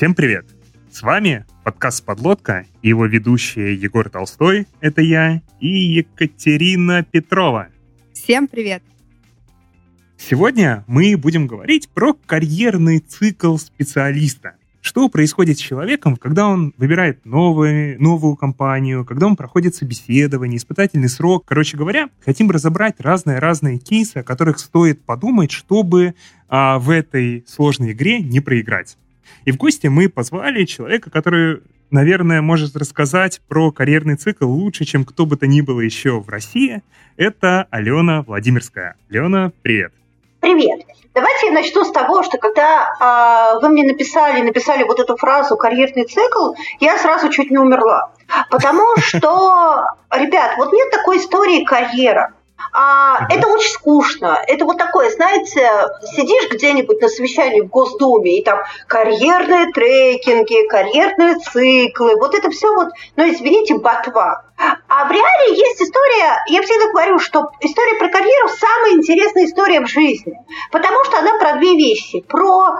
Всем привет! С вами подкаст «Подлодка» и его ведущие Егор Толстой, это я, и Екатерина Петрова. Всем привет! Сегодня мы будем говорить про карьерный цикл специалиста. Что происходит с человеком, когда он выбирает новую, новую компанию, когда он проходит собеседование, испытательный срок. Короче говоря, хотим разобрать разные-разные кейсы, о которых стоит подумать, чтобы а, в этой сложной игре не проиграть. И в гости мы позвали человека, который, наверное, может рассказать про карьерный цикл лучше, чем кто бы то ни было еще в России. Это Алена Владимирская. Алена, привет. Привет. Давайте я начну с того, что когда э, вы мне написали, написали вот эту фразу «карьерный цикл», я сразу чуть не умерла. Потому что, ребят, вот нет такой истории карьера. А, это очень скучно. Это вот такое, знаете, сидишь где-нибудь на совещании в Госдуме, и там карьерные трекинги, карьерные циклы, вот это все вот, ну, извините, ботва. А в реале есть история, я всегда говорю, что история про карьеру самая интересная история в жизни, потому что она про две вещи. Про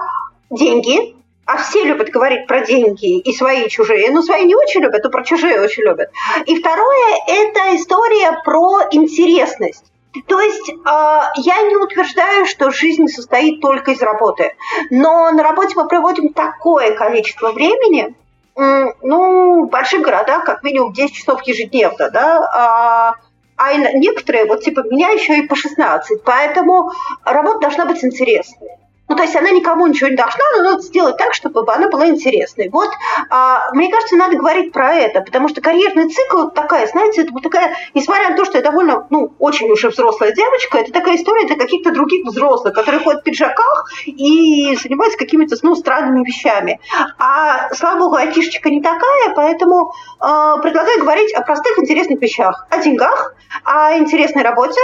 деньги, а все любят говорить про деньги и свои, и чужие. Ну, свои не очень любят, но про чужие очень любят. И второе – это история про интересность. То есть э, я не утверждаю, что жизнь состоит только из работы, но на работе мы проводим такое количество времени, ну, в больших городах как минимум 10 часов ежедневно, да, а, а некоторые, вот типа меня еще и по 16, поэтому работа должна быть интересной. Ну, то есть она никому ничего не должна, но надо сделать так, чтобы она была интересной. Вот, а, мне кажется, надо говорить про это, потому что карьерный цикл такая, знаете, это вот такая, несмотря на то, что я довольно, ну, очень уже взрослая девочка, это такая история для каких-то других взрослых, которые ходят в пиджаках и занимаются какими-то, ну, странными вещами. А, слава богу, айтишечка не такая, поэтому э, предлагаю говорить о простых интересных вещах, о деньгах, о интересной работе,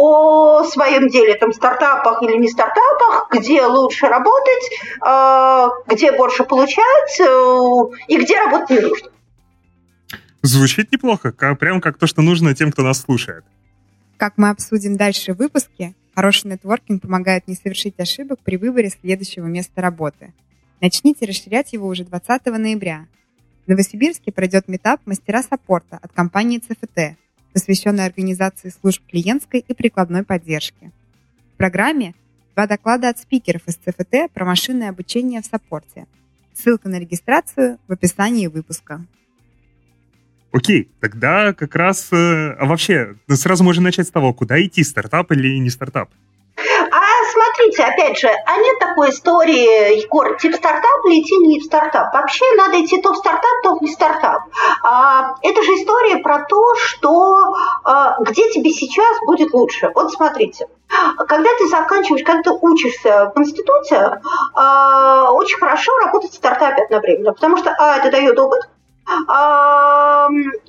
о своем деле, там, стартапах или не стартапах, где лучше работать, э, где больше получать э, и где работать не нужно. Звучит неплохо, как, прям как то, что нужно тем, кто нас слушает. Как мы обсудим дальше в выпуске, хороший нетворкинг помогает не совершить ошибок при выборе следующего места работы. Начните расширять его уже 20 ноября. В Новосибирске пройдет метап мастера саппорта от компании ЦФТ, посвященный организации служб клиентской и прикладной поддержки. В программе два доклада от спикеров из ЦФТ про машинное обучение в саппорте. Ссылка на регистрацию в описании выпуска. Окей, тогда как раз... Э, а вообще, сразу можно начать с того, куда идти, стартап или не стартап? Смотрите, опять же, а нет такой истории, Егор, тип стартап идти не в стартап? Вообще надо идти то в стартап, то в не стартап. А, это же история про то, что а, где тебе сейчас будет лучше. Вот смотрите, когда ты заканчиваешь, когда ты учишься в институте, а, очень хорошо работать в стартапе одновременно, потому что, а, это дает опыт,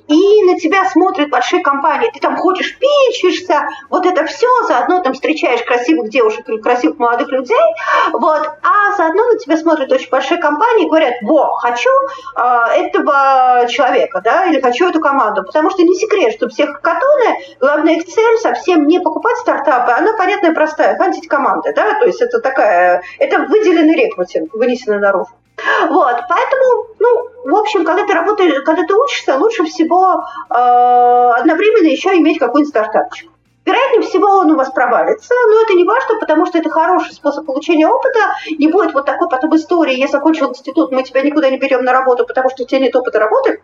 и на тебя смотрят большие компании, ты там ходишь, пичешься, вот это все, заодно там встречаешь красивых девушек или красивых молодых людей, вот, а заодно на тебя смотрят очень большие компании и говорят, во, хочу э, этого человека, да, или хочу эту команду, потому что не секрет, что все хакатоны, главная их цель совсем не покупать стартапы, она понятная простая, хантить команды, да, то есть это такая, это выделенный рекрутинг, вынесенный наружу. Вот, поэтому, общем, когда ты работаешь, когда ты учишься, лучше всего э, одновременно еще иметь какой-нибудь стартапчик. Вероятнее всего он у вас провалится, но это не важно, потому что это хороший способ получения опыта. Не будет вот такой потом истории, я закончил институт, мы тебя никуда не берем на работу, потому что у тебя нет опыта работы.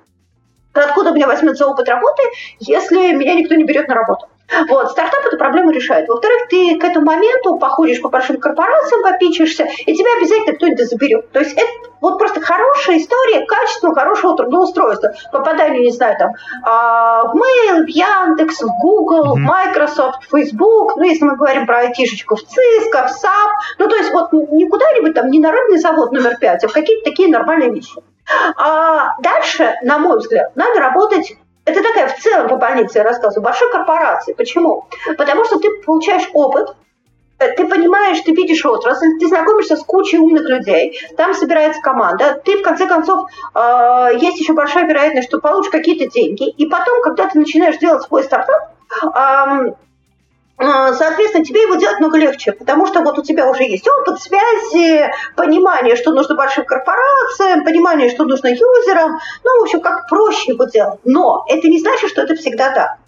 Откуда меня возьмет за опыт работы, если меня никто не берет на работу? Вот, стартап эту проблему решает. Во-вторых, ты к этому моменту походишь по большим корпорациям, попичишься, и тебя обязательно кто-нибудь заберет. То есть это вот просто хорошая история качественного, хорошего трудоустройства. Попадание, не знаю, там, а, в Mail, в Яндекс, в Google, в Microsoft, в Facebook, ну, если мы говорим про айтишечку, в Cisco, в SAP, ну, то есть вот не куда-нибудь там, не на рыбный завод номер пять, а в какие-то такие нормальные вещи. А дальше, на мой взгляд, надо работать это такая в целом по больнице я рассказываю, большой корпорации. Почему? Потому что ты получаешь опыт, ты понимаешь, ты видишь отрасль, ты знакомишься с кучей умных людей, там собирается команда, ты в конце концов, э, есть еще большая вероятность, что получишь какие-то деньги, и потом, когда ты начинаешь делать свой стартап, э, соответственно, тебе его делать много легче, потому что вот у тебя уже есть опыт, связи, понимание, что нужно большим корпорациям, понимание, что нужно юзерам, ну, в общем, как проще его делать. Но это не значит, что это всегда так.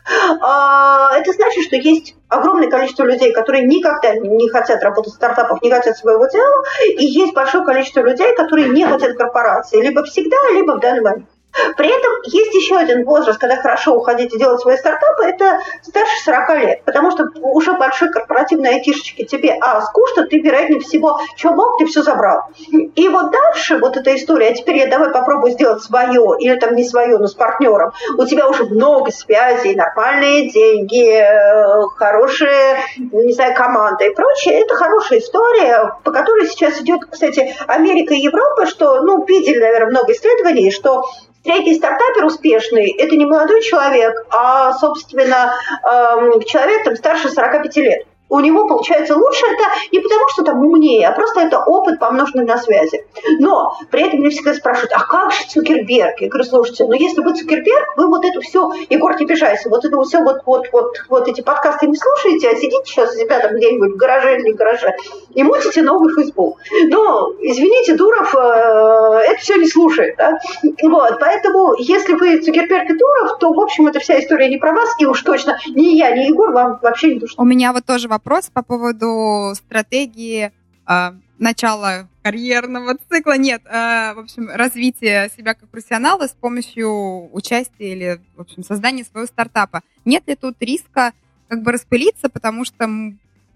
А, это значит, что есть огромное количество людей, которые никогда не хотят работать в стартапах, не хотят своего дела, и есть большое количество людей, которые не хотят корпорации, либо всегда, либо в данный момент. При этом есть еще один возраст, когда хорошо уходить и делать свои стартапы, это старше 40 лет, потому что уже большой корпоративной айтишечки тебе, а, скучно, ты, вероятнее всего, что мог, ты все забрал. И вот дальше вот эта история, а теперь я давай попробую сделать свое, или там не свое, но с партнером, у тебя уже много связей, нормальные деньги, э, хорошая, не знаю, команда и прочее, это хорошая история, по которой сейчас идет, кстати, Америка и Европа, что, ну, видели, наверное, много исследований, что Третий стартапер успешный – это не молодой человек, а, собственно, эм, человек там, старше 45 лет у него получается лучше, это не потому, что там умнее, а просто это опыт, помноженный на связи. Но при этом мне всегда спрашивают, а как же Цукерберг? Я говорю, слушайте, ну если вы Цукерберг, вы вот это все, Егор, не обижайся, вот это все, вот, вот, вот, вот эти подкасты не слушаете, а сидите сейчас у себя там где-нибудь в гараже или не гараже и мутите новый Facebook. Но, извините, Дуров э, это все не слушает, да? Вот, поэтому, если вы Цукерберг и Дуров, то, в общем, эта вся история не про вас, и уж точно ни я, ни Егор вам вообще не нужны. У меня вот тоже вопрос вопрос по поводу стратегии э, начала карьерного цикла. Нет, э, в общем, развития себя как профессионала с помощью участия или, в общем, создания своего стартапа. Нет ли тут риска как бы распылиться, потому что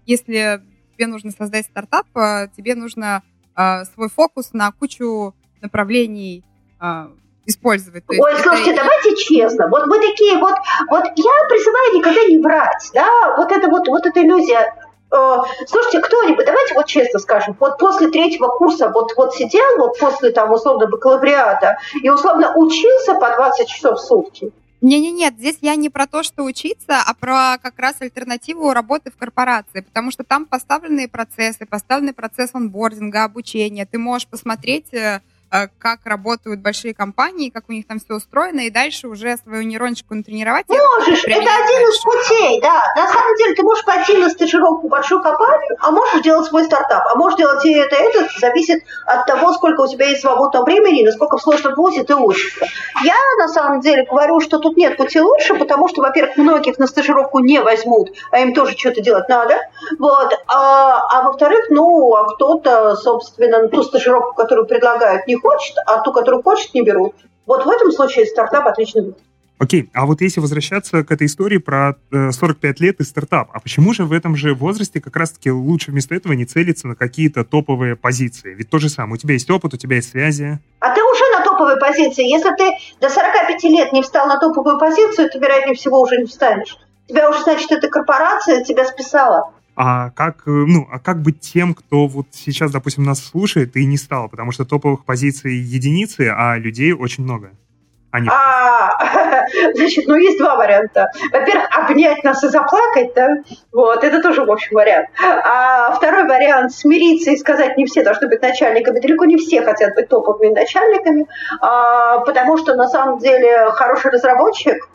если тебе нужно создать стартап, э, тебе нужно э, свой фокус на кучу направлений э, использовать. Ой, есть, слушайте, это... давайте честно. Вот мы такие вот, вот я призываю никогда не врать, да, вот это вот, вот эта иллюзия. Э, слушайте, кто-нибудь, давайте вот честно скажем, вот после третьего курса вот, вот сидел, вот после там условно бакалавриата и условно учился по 20 часов в сутки, не-не-нет, здесь я не про то, что учиться, а про как раз альтернативу работы в корпорации, потому что там поставленные процессы, поставленный процесс онбординга, обучения. Ты можешь посмотреть Э, как работают большие компании, как у них там все устроено, и дальше уже свою нейрончику натренировать. Можешь, это один из путей, да. На самом деле ты можешь пойти на стажировку в большую компанию, а можешь делать свой стартап, а можешь делать и это, и это, зависит от того, сколько у тебя есть свободного времени, и насколько в сложном вузе ты учишься. Я на самом деле говорю, что тут нет пути лучше, потому что, во-первых, многих на стажировку не возьмут, а им тоже что-то делать надо. Вот. А, а во-вторых, ну, а кто-то, собственно, ту стажировку, которую предлагают, не хочет, а ту, которую хочет, не берут. Вот в этом случае стартап отлично будет. Окей, а вот если возвращаться к этой истории про 45 э, лет и стартап, а почему же в этом же возрасте как раз-таки лучше вместо этого не целиться на какие-то топовые позиции? Ведь то же самое, у тебя есть опыт, у тебя есть связи. А ты уже на топовой позиции. Если ты до 45 лет не встал на топовую позицию, ты, вероятнее всего, уже не встанешь. Тебя уже, значит, эта корпорация тебя списала а как, э, ну, а как быть тем, кто вот сейчас, допустим, нас слушает и не стал, потому что топовых позиций единицы, а людей очень много. Они... А, значит, ну есть два варианта. Во-первых, обнять нас и заплакать, да, вот, это тоже, в общем, вариант. А второй вариант, смириться и сказать, не все должны быть начальниками, далеко не все хотят быть топовыми начальниками, а, потому что, на самом деле, хороший разработчик,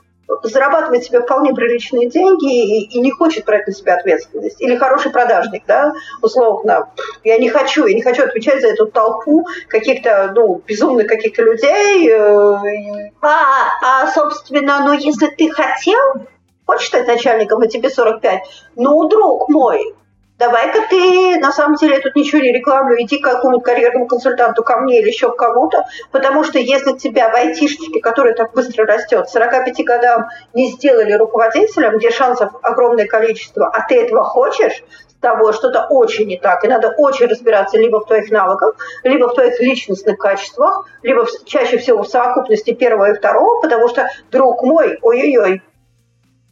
зарабатывает себе вполне приличные деньги и, и не хочет брать на себя ответственность. Или хороший продажник, да, условно. Я не хочу, я не хочу отвечать за эту толпу каких-то, ну, безумных каких-то людей. Э, а, а, собственно, ну, если ты хотел, хочешь стать начальником, и тебе 45, ну, друг мой, давай-ка ты, на самом деле, я тут ничего не рекламлю, иди к какому-то карьерному консультанту ко мне или еще к кому-то, потому что если тебя в айтишечке, который так быстро растет, 45 годам не сделали руководителем, где шансов огромное количество, а ты этого хочешь, с тобой что-то очень не так, и надо очень разбираться либо в твоих навыках, либо в твоих личностных качествах, либо чаще всего в совокупности первого и второго, потому что, друг мой, ой-ой-ой,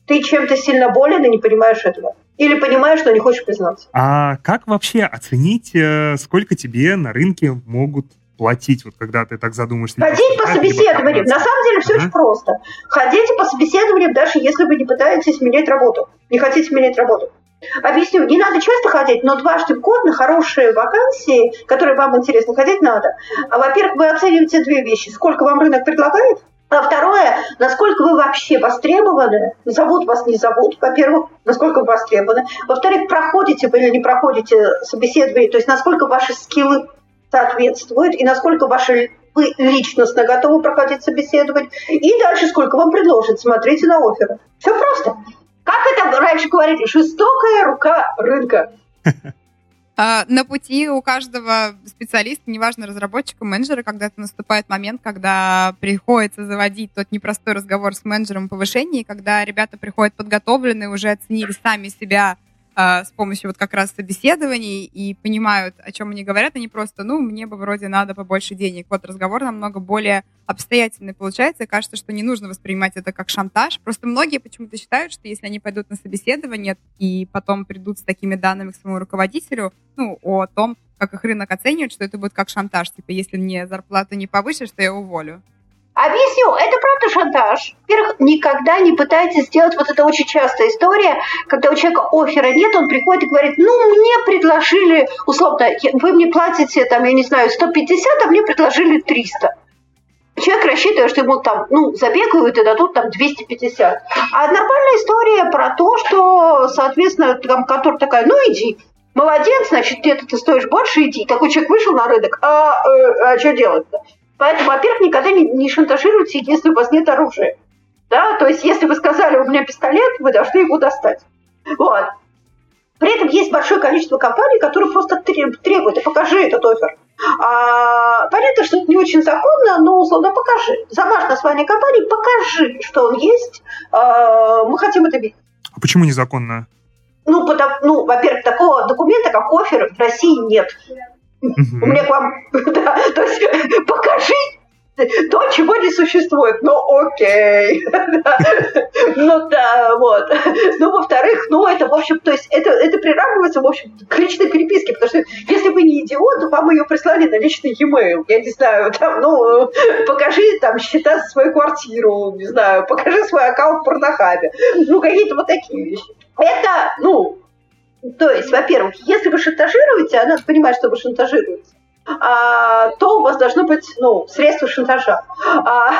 ты чем-то сильно болен и не понимаешь этого. Или понимаешь, что не хочешь признаться. А как вообще оценить, э, сколько тебе на рынке могут платить, вот когда ты так задумаешься? Ходить по собеседованиям. На самом деле все ага. очень просто. Ходите по собеседованиям, даже если вы не пытаетесь менять работу. Не хотите менять работу. Объясню, не надо часто ходить, но дважды в год на хорошие вакансии, которые вам интересно, ходить надо. А, во-первых, вы оцениваете две вещи. Сколько вам рынок предлагает, А второе, насколько вы вообще востребованы, зовут вас, не зовут, во-первых, насколько вы востребованы. Во-вторых, проходите вы или не проходите собеседование, то есть насколько ваши скиллы соответствуют и насколько ваши вы личностно готовы проходить собеседование. И дальше сколько вам предложат, смотрите на оферы. Все просто. Как это раньше говорили, жестокая рука рынка. А, на пути у каждого специалиста, неважно, разработчика, менеджера, когда-то наступает момент, когда приходится заводить тот непростой разговор с менеджером о повышении, когда ребята приходят подготовленные, уже оценили сами себя а, с помощью вот как раз собеседований и понимают, о чем они говорят, они просто, ну, мне бы вроде надо побольше денег. Вот разговор намного более обстоятельный получается, кажется, что не нужно воспринимать это как шантаж. Просто многие почему-то считают, что если они пойдут на собеседование и потом придут с такими данными к своему руководителю, ну, о том, как их рынок оценивает, что это будет как шантаж. Типа, если мне зарплату не повысишь, то я уволю. Объясню, это правда шантаж. Во-первых, никогда не пытайтесь сделать, вот это очень частая история, когда у человека оффера нет, он приходит и говорит, ну, мне предложили, условно, вы мне платите, там, я не знаю, 150, а мне предложили 300 человек рассчитывает, что ему там, ну, забегают и дадут там 250. А нормальная история про то, что, соответственно, там, который такая, ну, иди, молодец, значит, где-то ты стоишь больше, иди. Такой человек вышел на рынок, а, а, а что делать-то? Поэтому, во-первых, никогда не, не шантажируйте, если у вас нет оружия. Да, то есть, если вы сказали, у меня пистолет, вы должны его достать. Вот. При этом есть большое количество компаний, которые просто требуют, и покажи этот офер. А, понятно, что это не очень законно, но условно покажи. Замажь название компании, покажи, что он есть. А, мы хотим это видеть. А почему незаконно? Ну, потому, ну, во-первых, такого документа, как офер, в России нет. У меня к вам, да, то есть покажи то, чего не существует. Ну, окей. ну, да, вот. Ну, во-вторых, ну, это, в общем, то есть это, это приравнивается, в общем, к личной переписке, потому что если вы не идиот, то вам ее прислали на личный e-mail. Я не знаю, там, ну, покажи там счета за свою квартиру, не знаю, покажи свой аккаунт в Порнохабе. Ну, какие-то вот такие вещи. Это, ну, то есть, во-первых, если вы шантажируете, а надо понимать, что вы шантажируете, а, то у вас должно быть ну, средства шантажа. А,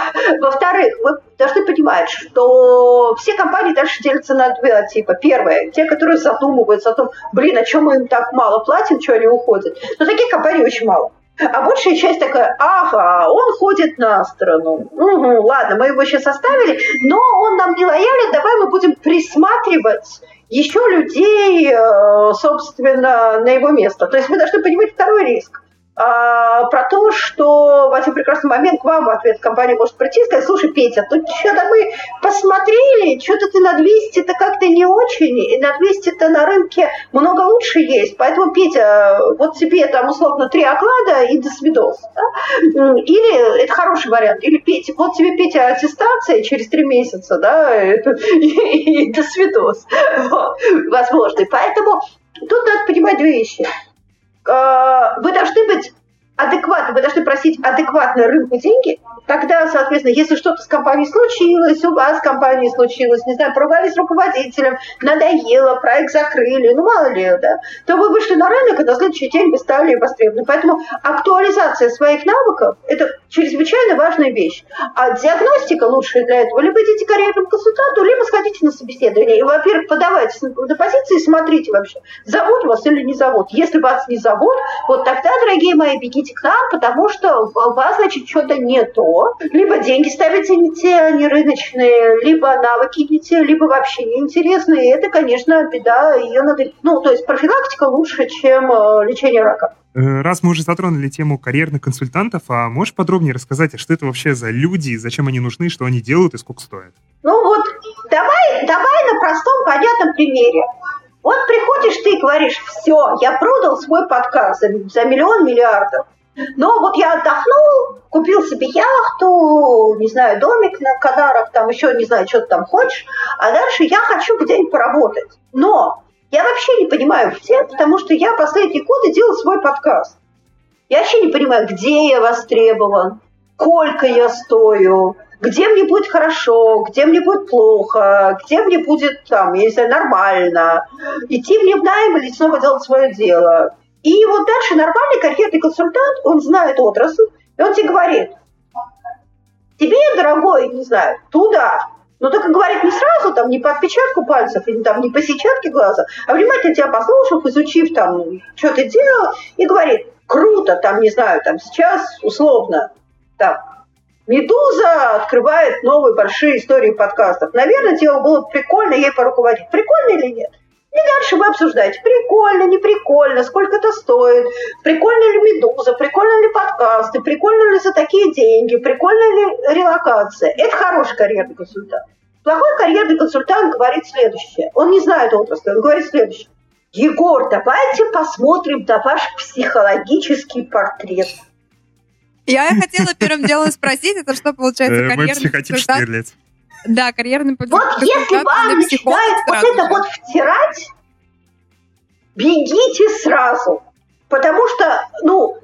во-вторых, вы должны понимать, что все компании дальше делятся на два типа. Первое, те, которые задумываются о том, блин, а чем мы им так мало платим, что они уходят. Но таких компаний очень мало. А большая часть такая, ага, он ходит на сторону. Угу, ладно, мы его сейчас оставили, но он нам не лоялен, давай мы будем присматривать еще людей, э, собственно, на его место. То есть мы должны понимать второй риск. А, про то, что в один прекрасный момент к вам в ответ компания может прийти и сказать, слушай, Петя, тут что-то мы посмотрели, что-то ты на 200-то как-то не очень, и на 200-то на рынке много лучше есть, поэтому, Петя, вот тебе там условно три оклада и до свидос. Да? Или, это хороший вариант, или, Петя, вот тебе, Петя, аттестация через три месяца, да, это, и, и до свидос. Вот, возможно. Поэтому тут надо понимать две вещи. А, вы должны быть адекватно, вы должны просить адекватно рынку деньги, тогда, соответственно, если что-то с компанией случилось, у вас с компанией случилось, не знаю, поругались с руководителем, надоело, проект закрыли, ну мало ли, да, то вы вышли на рынок, и на следующий день вы стали востребованы. Поэтому актуализация своих навыков – это чрезвычайно важная вещь. А диагностика лучшая для этого – либо идите к карьерному консультанту, либо сходите на собеседование. И, во-первых, подавайтесь на, позиции и смотрите вообще, зовут вас или не зовут. Если вас не зовут, вот тогда, дорогие мои, бегите к нам, потому что у вас, значит, что-то не Либо деньги ставите не те, не рыночные, либо навыки не те, либо вообще неинтересные. И это, конечно, беда. Ее надо... Ну, то есть профилактика лучше, чем э, лечение рака. Э, раз мы уже затронули тему карьерных консультантов, а можешь подробнее рассказать, а что это вообще за люди, зачем они нужны, что они делают и сколько стоят? Ну вот, давай, давай на простом, понятном примере. Вот приходишь ты и говоришь, все, я продал свой подкаст за, за миллион миллиардов. Но вот я отдохнул, купил себе яхту, не знаю, домик на Канарах, там еще, не знаю, что ты там хочешь, а дальше я хочу где-нибудь поработать. Но я вообще не понимаю где, потому что я последние годы делал свой подкаст. Я вообще не понимаю, где я востребован, сколько я стою, где мне будет хорошо, где мне будет плохо, где мне будет, там, знаю, нормально, идти мне в найм или снова делать свое дело. И вот дальше нормальный карьерный консультант, он знает отрасль, и он тебе говорит, тебе, дорогой, не знаю, туда. Но только говорит не сразу, там, не по отпечатку пальцев, или там, не по сетчатке глаза, а внимательно тебя послушав, изучив, там, что ты делал, и говорит, круто, там, не знаю, там, сейчас, условно, там, Медуза открывает новые большие истории подкастов. Наверное, тебе было бы прикольно ей поруководить. Прикольно или нет? И дальше вы обсуждаете, прикольно, не прикольно, сколько это стоит, прикольно ли «Медуза», прикольно ли подкасты, прикольно ли за такие деньги, прикольно ли релокация. Это хороший карьерный консультант. Плохой карьерный консультант говорит следующее. Он не знает отрасли, он говорит следующее. Егор, давайте посмотрим на ваш психологический портрет. Я хотела первым делом спросить, это что получается э, карьерный консультант? Да, карьерный Вот если вам начинает вот это же. вот втирать, бегите сразу. Потому что, ну,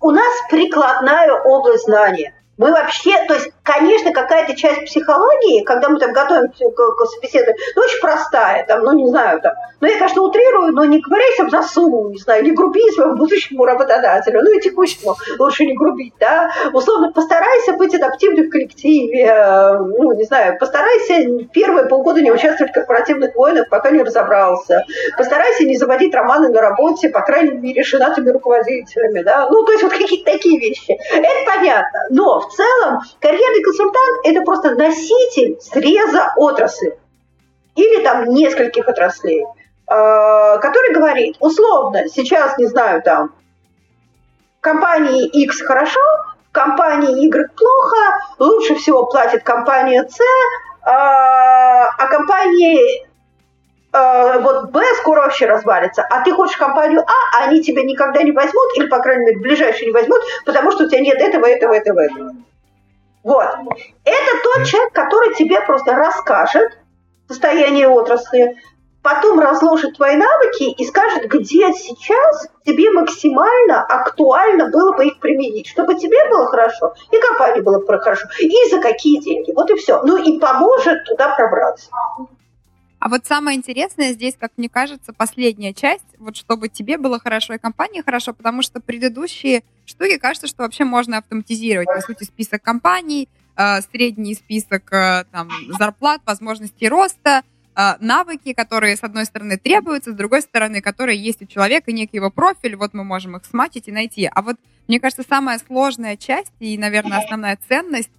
у нас прикладная область знания. Мы вообще, то есть, конечно, какая-то часть психологии, когда мы там готовим к, к собеседованию, ну, очень простая, там, ну, не знаю, там, ну, я, конечно, утрирую, но не ковыряйся в засу, не знаю, не груби своему будущему работодателю, ну, и текущему лучше не грубить, да, условно, постарайся быть адаптивным в коллективе, э, ну, не знаю, постарайся первые полгода не участвовать в корпоративных войнах, пока не разобрался, постарайся не заводить романы на работе, по крайней мере, женатыми руководителями, да, ну, то есть, вот какие-то такие вещи, это понятно, но в целом карьерный консультант – это просто носитель среза отрасли или там нескольких отраслей, э, который говорит, условно, сейчас, не знаю, там, компании X хорошо, компании Y плохо, лучше всего платит компания C, э, а компании э, вот Б скоро вообще развалится, а ты хочешь компанию А, а они тебя никогда не возьмут, или, по крайней мере, ближайшие не возьмут, потому что у тебя нет этого, этого, этого, этого. Вот. Это тот человек, который тебе просто расскажет состояние отрасли, потом разложит твои навыки и скажет, где сейчас тебе максимально актуально было бы их применить, чтобы тебе было хорошо, и компании было бы хорошо, и за какие деньги. Вот и все. Ну и поможет туда пробраться. А вот самое интересное здесь, как мне кажется, последняя часть, вот чтобы тебе было хорошо и компании хорошо, потому что предыдущие штуки кажется, что вообще можно автоматизировать. По сути, список компаний, э, средний список э, там, зарплат, возможностей роста, э, навыки, которые, с одной стороны, требуются, с другой стороны, которые есть у человека, некий его профиль, вот мы можем их сматить и найти. А вот, мне кажется, самая сложная часть и, наверное, основная ценность,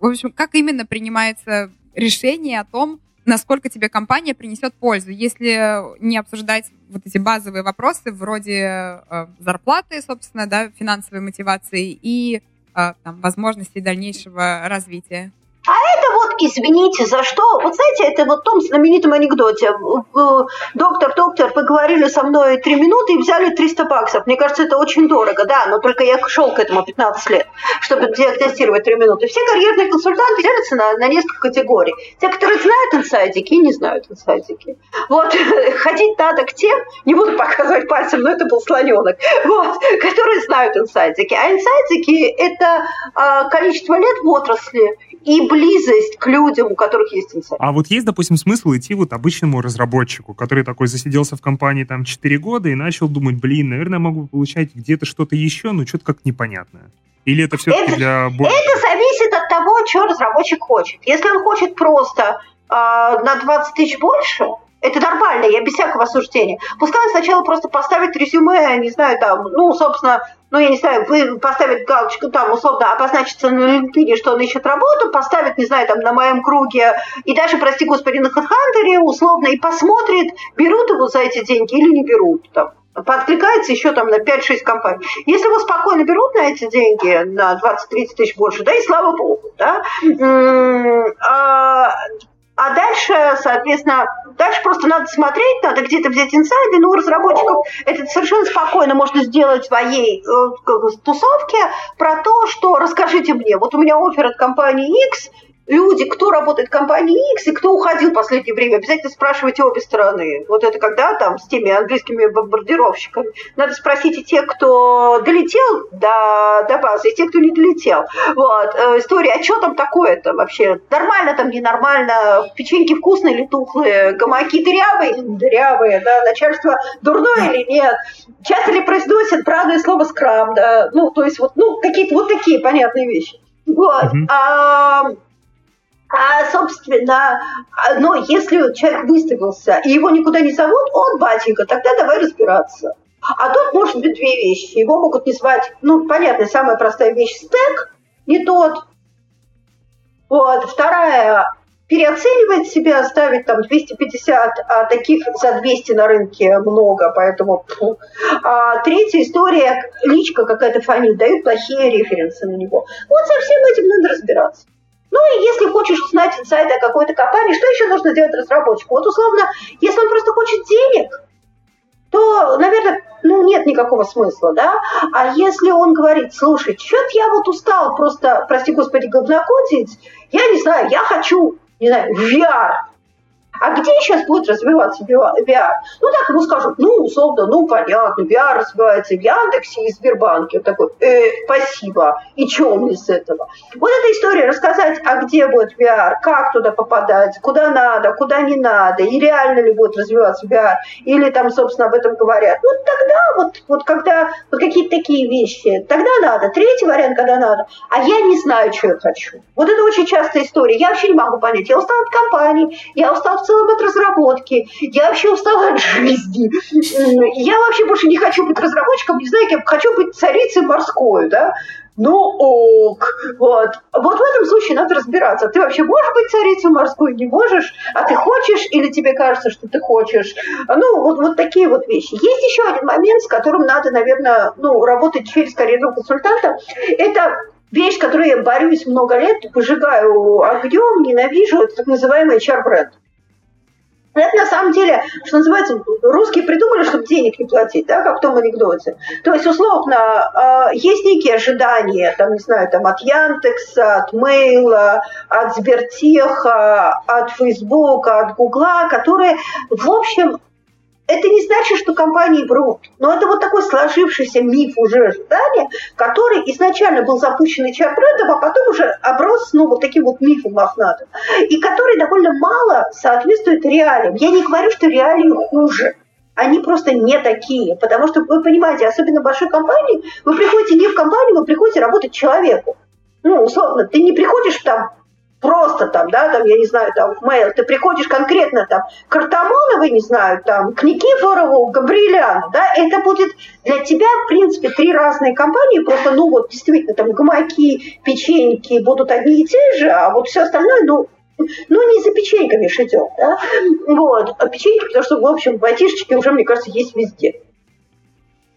в общем, как именно принимается решение о том, насколько тебе компания принесет пользу. Если не обсуждать вот эти базовые вопросы вроде э, зарплаты, собственно, да, финансовой мотивации и э, там, возможностей дальнейшего развития. А извините, за что? Вот знаете, это вот в том знаменитом анекдоте. Доктор, доктор, вы говорили со мной три минуты и взяли 300 баксов. Мне кажется, это очень дорого, да, но только я шел к этому 15 лет, чтобы диагностировать три минуты. Все карьерные консультанты делятся на, на несколько категорий. Те, которые знают инсайдики и не знают инсайдики. Вот, ходить надо к тем, не буду показывать пальцем, но это был слоненок, вот, которые знают инсайдики. А инсайдики – это а, количество лет в отрасли и близость к людям, у которых есть инсайт. А вот есть, допустим, смысл идти вот обычному разработчику, который такой засиделся в компании там 4 года и начал думать, блин, наверное, могу получать где-то что-то еще, но что-то как непонятное. Или это все-таки это, для... Это зависит от того, что разработчик хочет. Если он хочет просто э, на 20 тысяч больше, это нормально, я без всякого осуждения. Пускай он сначала просто поставит резюме, не знаю, там, ну, собственно, ну, я не знаю, вы поставит галочку там, условно, обозначится на LinkedIn, что он ищет работу, поставит, не знаю, там, на моем круге, и даже, прости господи, на HeadHunter, условно, и посмотрит, берут его за эти деньги или не берут, там подкликается еще там на 5-6 компаний. Если его спокойно берут на эти деньги, на 20-30 тысяч больше, да, и слава богу, да, а, а дальше, соответственно, дальше просто надо смотреть, надо где-то взять инсайды, но у разработчиков это совершенно спокойно можно сделать в своей э, тусовке про то, что расскажите мне, вот у меня офер от компании X, люди, кто работает в компании X и кто уходил в последнее время, обязательно спрашивайте обе стороны. Вот это когда там с теми английскими бомбардировщиками. Надо спросить и тех, кто долетел до, до базы, и тех, кто не долетел. Вот. Э, история, а что там такое-то вообще? Нормально там, ненормально? Печеньки вкусные или тухлые? Гамаки дырявые дырявые? Да? Начальство дурное или нет? Часто ли произносят правильное слово скрам? Да? Ну, то есть вот ну, какие-то вот такие понятные вещи. Вот. Mm-hmm. А, а, собственно, но если человек выставился, и его никуда не зовут, он батенька, тогда давай разбираться. А тут может быть две вещи. Его могут не звать, ну, понятно, самая простая вещь, стек не тот. Вот. Вторая, переоценивает себя, ставит там 250, а таких за 200 на рынке много, поэтому... А, третья история, личка какая-то фамилия, дают плохие референсы на него. Вот со всем этим надо разбираться. Ну и если хочешь узнать инсайд о какой-то компании, что еще нужно сделать разработчику? Вот условно, если он просто хочет денег, то, наверное, ну, нет никакого смысла, да? А если он говорит, слушай, что-то я вот устал просто, прости господи, говнокодить, я не знаю, я хочу, не знаю, VR, а где сейчас будет развиваться VR? Ну, так ему скажут, ну, условно, ну, понятно, VR развивается в Яндексе и Сбербанке. Он такой, э, спасибо, и что мне с этого? Вот эта история, рассказать, а где будет VR, как туда попадать, куда надо, куда не надо, и реально ли будет развиваться VR, или там, собственно, об этом говорят. Ну, тогда вот, вот когда вот какие-то такие вещи, тогда надо. Третий вариант, когда надо, а я не знаю, что я хочу. Вот это очень частая история. Я вообще не могу понять. Я устала от компании, я устала в целом от разработки, я вообще устала от жизни. Я вообще больше не хочу быть разработчиком, не знаю, кем, хочу быть царицей морской, да, ну ок, вот. Вот в этом случае надо разбираться. Ты вообще можешь быть царицей морской, не можешь, а ты хочешь или тебе кажется, что ты хочешь. Ну, вот, вот такие вот вещи. Есть еще один момент, с которым надо, наверное, ну, работать через карьерного консультанта. Это вещь, с которой я борюсь много лет, выжигаю огнем, ненавижу, это так называемый HR-бренд. Это на самом деле, что называется, русские придумали, чтобы денег не платить, да, как в том анекдоте. То есть, условно, э, есть некие ожидания, там, не знаю, там, от Яндекса, от Мейла, от Сбертеха, от Фейсбука, от Гугла, которые, в общем, это не значит, что компании врут, но это вот такой сложившийся миф уже ожидания, который изначально был запущен HR-брендом, а потом уже оброс, ну, вот таким вот мифом мохнатым, и который довольно мало соответствует реалиям. Я не говорю, что реалии хуже, они просто не такие, потому что вы понимаете, особенно в большой компании, вы приходите не в компанию, вы приходите работать человеку. Ну, условно, ты не приходишь там просто там, да, там, я не знаю, там, в mail, ты приходишь конкретно там к Артамоновой, не знаю, там, к Никифорову, к Габриэляну, да, это будет для тебя, в принципе, три разные компании, просто, ну, вот, действительно, там, гамаки, печеньки будут одни и те же, а вот все остальное, ну, ну, не за печеньками шитем, да, вот, а печеньки, потому что, в общем, батишечки уже, мне кажется, есть везде.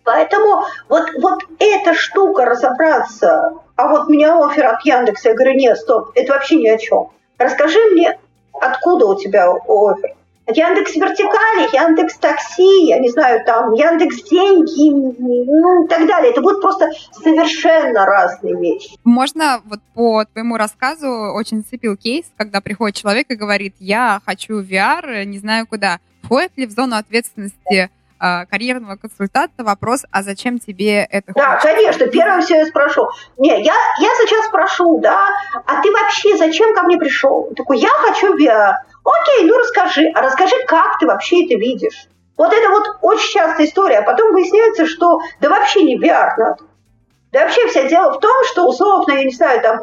Поэтому вот, вот эта штука разобраться, а вот меня офер от Яндекса, я говорю, нет, стоп, это вообще ни о чем. Расскажи мне, откуда у тебя офер? Яндекс Вертикали, Яндекс Такси, я не знаю, там, Яндекс Деньги, ну и так далее. Это будут просто совершенно разные вещи. Можно вот по твоему рассказу очень цепил кейс, когда приходит человек и говорит, я хочу VR, не знаю куда. Входит ли в зону ответственности карьерного консультанта вопрос, а зачем тебе это Да, хочется? конечно, первым все я спрошу. Не, я, я сейчас спрошу, да, а ты вообще зачем ко мне пришел? такой, я хочу VR. Окей, ну расскажи, а расскажи, как ты вообще это видишь? Вот это вот очень частая история, а потом выясняется, что да вообще не VR надо. Да вообще вся дело в том, что условно, я не знаю, там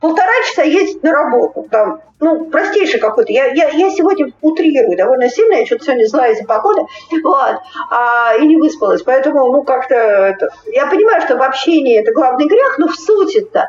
полтора часа ездить на работу. Там, ну, простейший какой-то. Я, я, я сегодня утрирую довольно сильно, я что-то сегодня злая из-за погоды, вот, а, и не выспалась. Поэтому, ну, как-то, это, я понимаю, что в общении это главный грех, но в сути-то,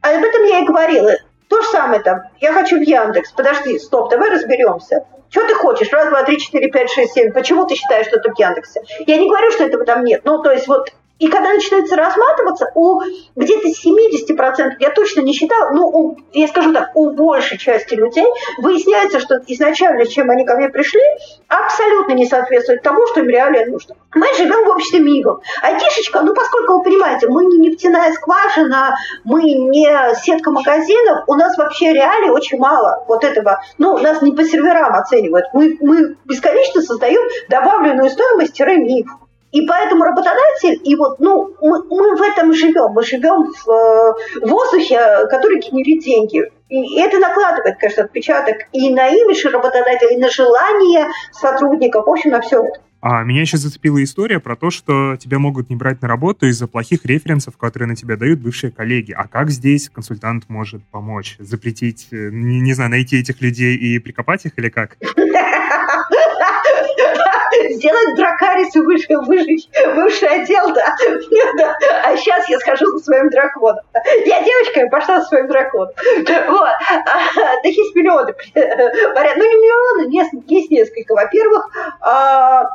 а об этом я и говорила. То же самое там, я хочу в Яндекс, подожди, стоп, давай разберемся. Что ты хочешь? Раз, два, три, четыре, пять, шесть, семь. Почему ты считаешь, что это в Яндексе? Я не говорю, что этого там нет. Ну, то есть вот и когда начинается разматываться, у где-то 70%, я точно не считала, ну, у, я скажу так, у большей части людей выясняется, что изначально, с чем они ко мне пришли, абсолютно не соответствует тому, что им реально нужно. Мы живем в обществе мигов. Айтишечка, ну, поскольку вы понимаете, мы не нефтяная скважина, мы не сетка магазинов, у нас вообще реалий очень мало вот этого. Ну, нас не по серверам оценивают. Мы, мы бесконечно создаем добавленную стоимость-миф. И поэтому работодатель, и вот, ну, мы, мы в этом живем, мы живем в э, воздухе, который генерит деньги. И это накладывает, конечно, отпечаток и на имидж работодателя, и на желание сотрудников, в общем, на все это. А меня еще зацепила история про то, что тебя могут не брать на работу из-за плохих референсов, которые на тебя дают бывшие коллеги. А как здесь консультант может помочь? Запретить, э, не, не знаю, найти этих людей и прикопать их или как? сделать дракарис и выжить, выжить высший отдел, да. А сейчас я схожу за своим драконом. Я девочка, я пошла за своим драконом. Вот. А, да есть миллионы. Ну, не миллионы, есть несколько. Во-первых, а,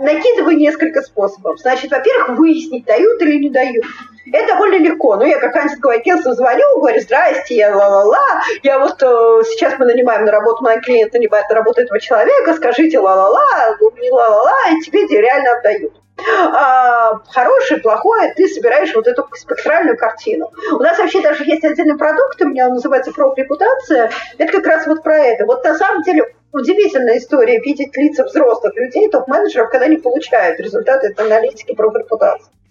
накидываю несколько способов. Значит, во-первых, выяснить, дают или не дают. Это довольно легко. Ну, я как антиковое агентство звоню, говорю, здрасте, я ла-ла-ла, я вот э, сейчас мы нанимаем на работу, мой клиент нанимает на работу этого человека, скажите ла-ла-ла, не ла-ла-ла, и тебе реально отдают. А, хорошее, плохое, ты собираешь вот эту спектральную картину. У нас вообще даже есть отдельный продукт, у меня он называется «Проп-репутация». Это как раз вот про это. Вот на самом деле удивительная история видеть лица взрослых людей, топ-менеджеров, когда они получают результаты этой аналитики профрепутации. А,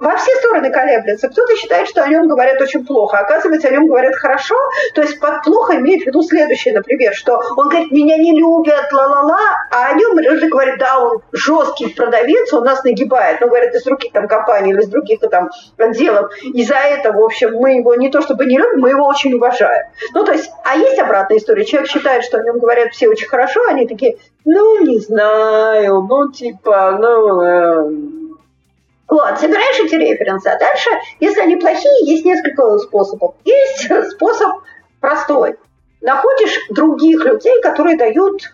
во все стороны колеблется. Кто-то считает, что о нем говорят очень плохо, оказывается, о нем говорят хорошо. То есть под плохо имеет в виду следующее, например, что он говорит, меня не любят, ла-ла-ла, а о нем люди говорят, да, он жесткий продавец, он нас нагибает. Ну, говорят, из других там компаний или из других там отделов. И за это, в общем, мы его не то чтобы не любим, мы его очень уважаем. Ну, то есть, а есть обратная история. Человек считает, что о нем говорят все очень хорошо, они такие, ну, не знаю, ну, типа, ну, э, вот, собираешь эти референсы, а дальше, если они плохие, есть несколько способов. Есть способ простой. Находишь других людей, которые дают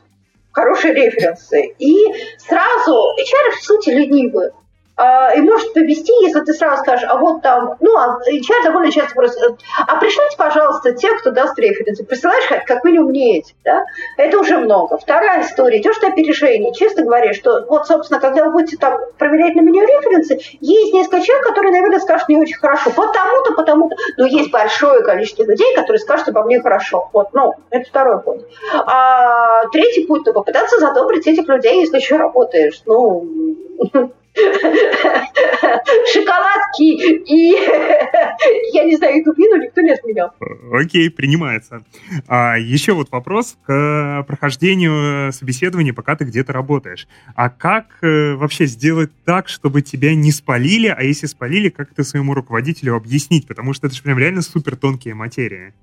хорошие референсы. И сразу, HR в сути ленивые. А, и может повести, если ты сразу скажешь, а вот там, ну, а HR довольно часто просит, а пришлите, пожалуйста, тех, кто даст референсы. Присылаешь как минимум не эти, да? Это уже много. Вторая история, идешь на опережение, честно говоря, что вот, собственно, когда вы будете там проверять на меня референсы, есть несколько человек, которые, наверное, скажут не очень хорошо, потому-то, потому-то, но есть большое количество людей, которые скажут обо мне хорошо. Вот, ну, это второй путь. А третий путь, ну, попытаться задобрить этих людей, если еще работаешь. Ну, шоколадки и, я не знаю, эту вину никто не отменял. Окей, принимается. А, еще вот вопрос к прохождению собеседования, пока ты где-то работаешь. А как э, вообще сделать так, чтобы тебя не спалили, а если спалили, как это своему руководителю объяснить? Потому что это же прям реально супер тонкие материи.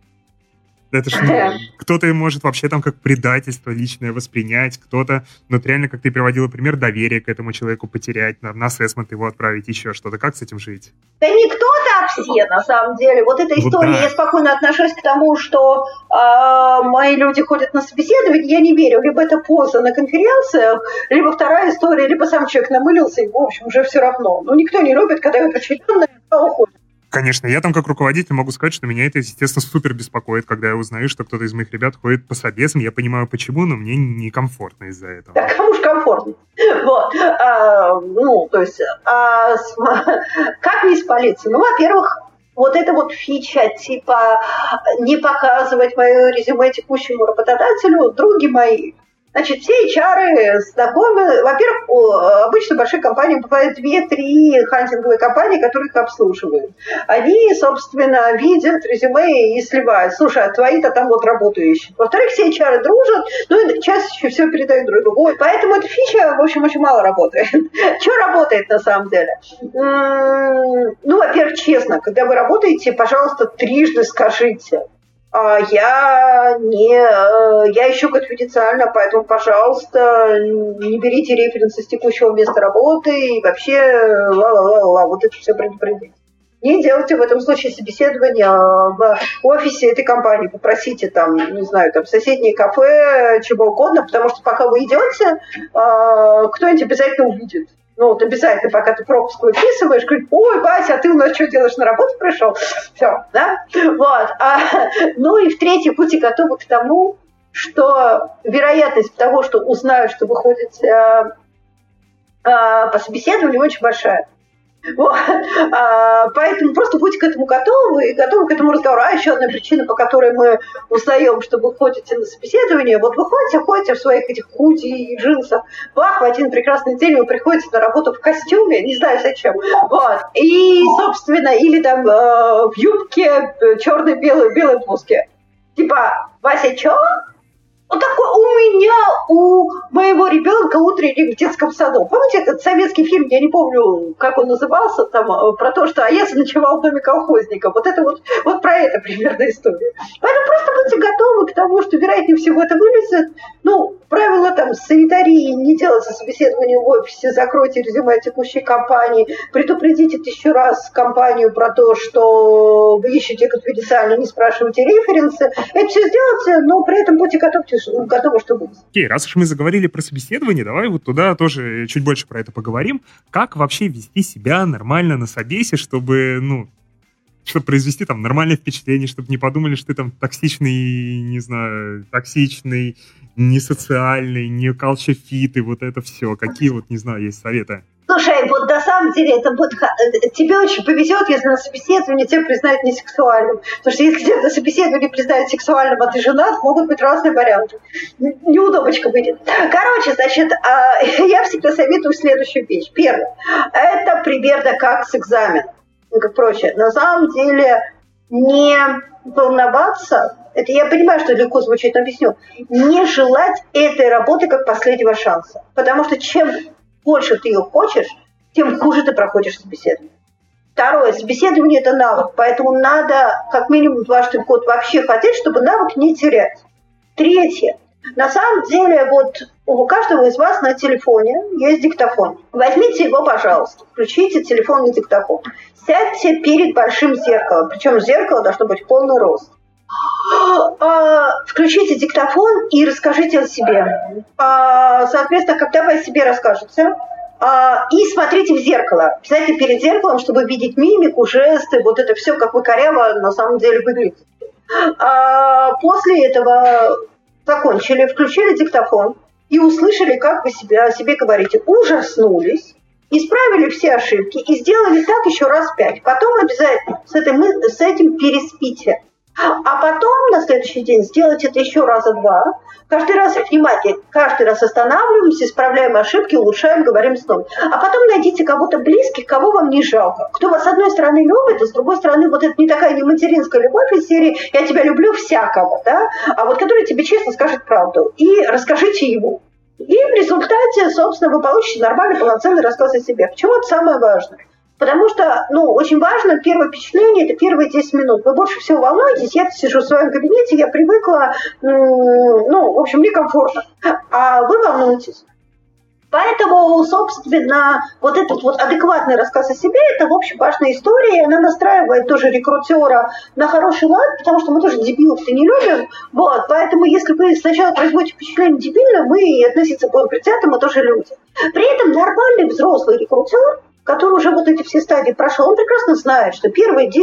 Это ну, кто-то может вообще там как предательство личное воспринять, кто-то, ну, реально, как ты приводила пример, доверие к этому человеку потерять, на, на ассессмент его отправить, еще что-то. Как с этим жить? Да не кто-то, а все, на самом деле. Вот эта история, вот да. я спокойно отношусь к тому, что э, мои люди ходят на собеседование, я не верю. Либо это поза на конференциях, либо вторая история, либо сам человек намылился, и, в общем, уже все равно. Ну, никто не любит, когда его подчиненные уходят. Конечно, я там как руководитель могу сказать, что меня это, естественно, супер беспокоит, когда я узнаю, что кто-то из моих ребят ходит по собесам. Я понимаю, почему, но мне некомфортно из-за этого. Да кому же комфортно? Вот. А, ну, то есть, а, как не спалиться? Ну, во-первых, вот эта вот фича, типа, не показывать мое резюме текущему работодателю, други мои, Значит, все HR знакомы. Во-первых, обычно большие компании бывают две-три хантинговые компании, которые их обслуживают. Они, собственно, видят резюме и сливают. Слушай, а твои-то там вот работу ищут. Во-вторых, все HR дружат, ну и чаще все передают друг другу. Поэтому эта фича, в общем, очень мало работает. Что работает на самом деле? Ну, во-первых, честно, когда вы работаете, пожалуйста, трижды скажите – я не, э, я ищу конфиденциально, поэтому, пожалуйста, не берите референсы с текущего места работы и вообще ла-ла-ла-ла, вот это все предупредить. Не делайте в этом случае собеседование а, в офисе этой компании, попросите там, не знаю, там соседнее кафе, чего угодно, потому что пока вы идете, а, кто-нибудь обязательно увидит ну, вот обязательно, пока ты пропуск выписываешь, говорит, ой, Вася, а ты у нас что делаешь, на работу пришел? Все, да? Вот. А, ну и в третьем пути готовы к тому, что вероятность того, что узнают, что вы ходите а, а, по собеседованию, очень большая. Вот. А, поэтому просто будьте к этому готовы и готовы к этому разговору. А еще одна причина, по которой мы узнаем, что вы ходите на собеседование, вот вы ходите, ходите в своих этих худи и джинсах, бах, в один прекрасный день вы приходите на работу в костюме, не знаю зачем, вот, и, собственно, или там э, в юбке черной-белой, белой блузке. Типа, Вася, чё? Вот такой меня, у моего ребенка утренник в детском саду. Помните этот советский фильм, я не помню, как он назывался, там, э, про то, что Аяс ночевал в доме колхозника. Вот это вот, вот про это примерно история. Поэтому просто будьте готовы к тому, что, вероятнее всего, это вылезет. Ну, правило там санитарии, не делайте собеседование в офисе, закройте резюме текущей компании, предупредите тысячу раз компанию про то, что вы ищете конфиденциально, не спрашивайте референсы. Это все сделайте, но при этом будьте готовы готовы, что будет. Окей, раз уж мы заговорили про собеседование, давай вот туда тоже чуть больше про это поговорим. Как вообще вести себя нормально на собесе, чтобы, ну, чтобы произвести там нормальное впечатление, чтобы не подумали, что ты там токсичный, не знаю, токсичный, не социальный, не калчефит и вот это все. Какие вот, не знаю, есть советы? Слушай, вот на самом деле это будет... Э, тебе очень повезет, если на собеседовании тебя признают не сексуальным. Потому что если тебя на собеседовании признают сексуальным, а ты женат, могут быть разные варианты. Неудобочка будет. Короче, значит, а, я всегда советую следующую вещь. Первое. Это примерно как с экзаменом. Ну, как проще. На самом деле не волноваться, это я понимаю, что легко звучит, но объясню, не желать этой работы как последнего шанса. Потому что чем больше ты ее хочешь, тем хуже ты проходишь собеседование. Второе, собеседование – это навык, поэтому надо как минимум дважды в год вообще хотеть, чтобы навык не терять. Третье. На самом деле, вот у каждого из вас на телефоне есть диктофон. Возьмите его, пожалуйста, включите телефонный диктофон. Сядьте перед большим зеркалом, причем зеркало должно быть полный рост. А, включите диктофон и расскажите о себе. А, соответственно, когда вы о себе расскажете, а, и смотрите в зеркало. Обязательно перед зеркалом, чтобы видеть мимику, жесты, вот это все, как вы коряво на самом деле выглядите. После этого закончили, включили диктофон и услышали, как вы себя, о себе говорите. Ужаснулись, исправили все ошибки и сделали так еще раз пять. Потом обязательно с, этой, с этим переспите. А потом на следующий день сделать это еще раза два. Каждый раз внимание, каждый раз останавливаемся, исправляем ошибки, улучшаем, говорим снова. А потом найдите кого-то близких, кого вам не жалко. Кто вас с одной стороны любит, а с другой стороны вот это не такая не материнская любовь из серии «я тебя люблю всякого», да? а вот который тебе честно скажет правду. И расскажите ему. И в результате, собственно, вы получите нормальный, полноценный рассказ о себе. Почему это самое важное? Потому что, ну, очень важно, первое впечатление – это первые 10 минут. Вы больше всего волнуетесь, я сижу в своем кабинете, я привыкла, ну, в общем, мне комфортно. А вы волнуетесь. Поэтому, собственно, вот этот вот адекватный рассказ о себе – это, в общем, важная история, и она настраивает тоже рекрутера на хороший лад, потому что мы тоже дебилов-то не любим. Вот, поэтому, если вы сначала производите впечатление дебильно, мы и относиться будем предвзято, мы тоже люди. При этом нормальный взрослый рекрутер который уже вот эти все стадии прошел, он прекрасно знает, что первые 10-15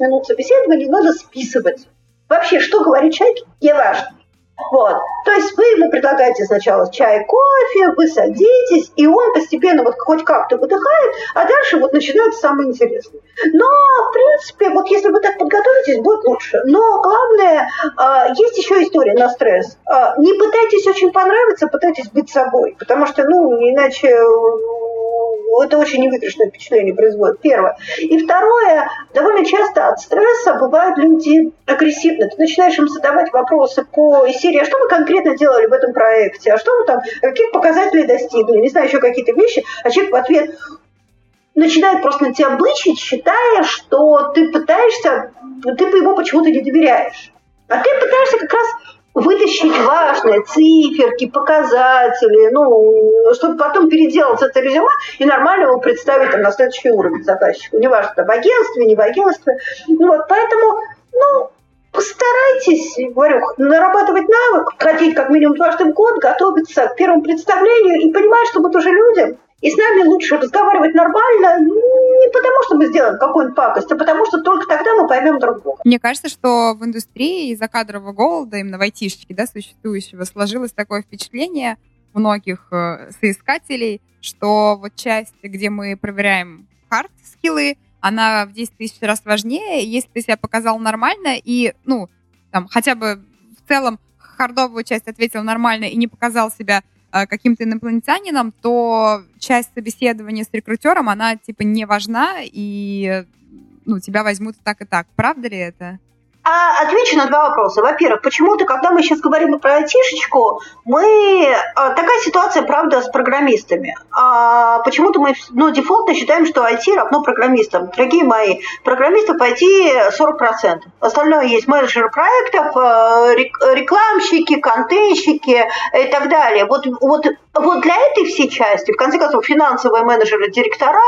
минут собеседования надо списывать. Вообще, что говорит человек, не важно. Вот. То есть вы ему предлагаете сначала чай, кофе, вы садитесь, и он постепенно вот хоть как-то выдыхает, а дальше вот начинается самое интересное. Но, в принципе, вот если вы так подготовитесь, будет лучше. Но главное, э, есть еще история на стресс. Э, не пытайтесь очень понравиться, пытайтесь быть собой, потому что, ну, иначе это очень невыигрышное впечатление производит, первое. И второе, довольно часто от стресса бывают люди агрессивны. Ты начинаешь им задавать вопросы по серии, а что вы конкретно делали в этом проекте, а что вы там, каких показателей достигли, не знаю, еще какие-то вещи, а человек в ответ начинает просто на тебя бычить, считая, что ты пытаешься, ты его почему-то не доверяешь. А ты пытаешься как раз вытащить важные циферки, показатели, ну, чтобы потом переделать это резюме и нормально его представить там, на следующий уровень заказчику. Неважно, там, в агентстве, не в агентстве. Вот, поэтому, ну, постарайтесь, говорю, нарабатывать навык, ходить как минимум дважды в год, готовиться к первому представлению и понимать, что мы тоже люди, и с нами лучше разговаривать нормально, потому, что мы сделаем какую-нибудь пакость, а потому, что только тогда мы поймем друг друга. Мне кажется, что в индустрии из-за кадрового голода, именно в айтишечке, да, существующего, сложилось такое впечатление многих э, соискателей, что вот часть, где мы проверяем хард-скиллы, она в 10 тысяч раз важнее, если ты себя показал нормально и, ну, там, хотя бы в целом хардовую часть ответил нормально и не показал себя каким-то инопланетянином, то часть собеседования с рекрутером, она типа не важна, и ну, тебя возьмут так и так. Правда ли это? А, отвечу на два вопроса. Во-первых, почему-то, когда мы сейчас говорим про айтишечку, мы... А, такая ситуация, правда, с программистами. А, почему-то мы, ну, дефолтно считаем, что IT равно программистам. Дорогие мои, программистов IT 40%. Остальное есть менеджеры проектов, э, рекламщики, контентщики и так далее. Вот, вот, вот для этой всей части, в конце концов, финансовые менеджеры, директора,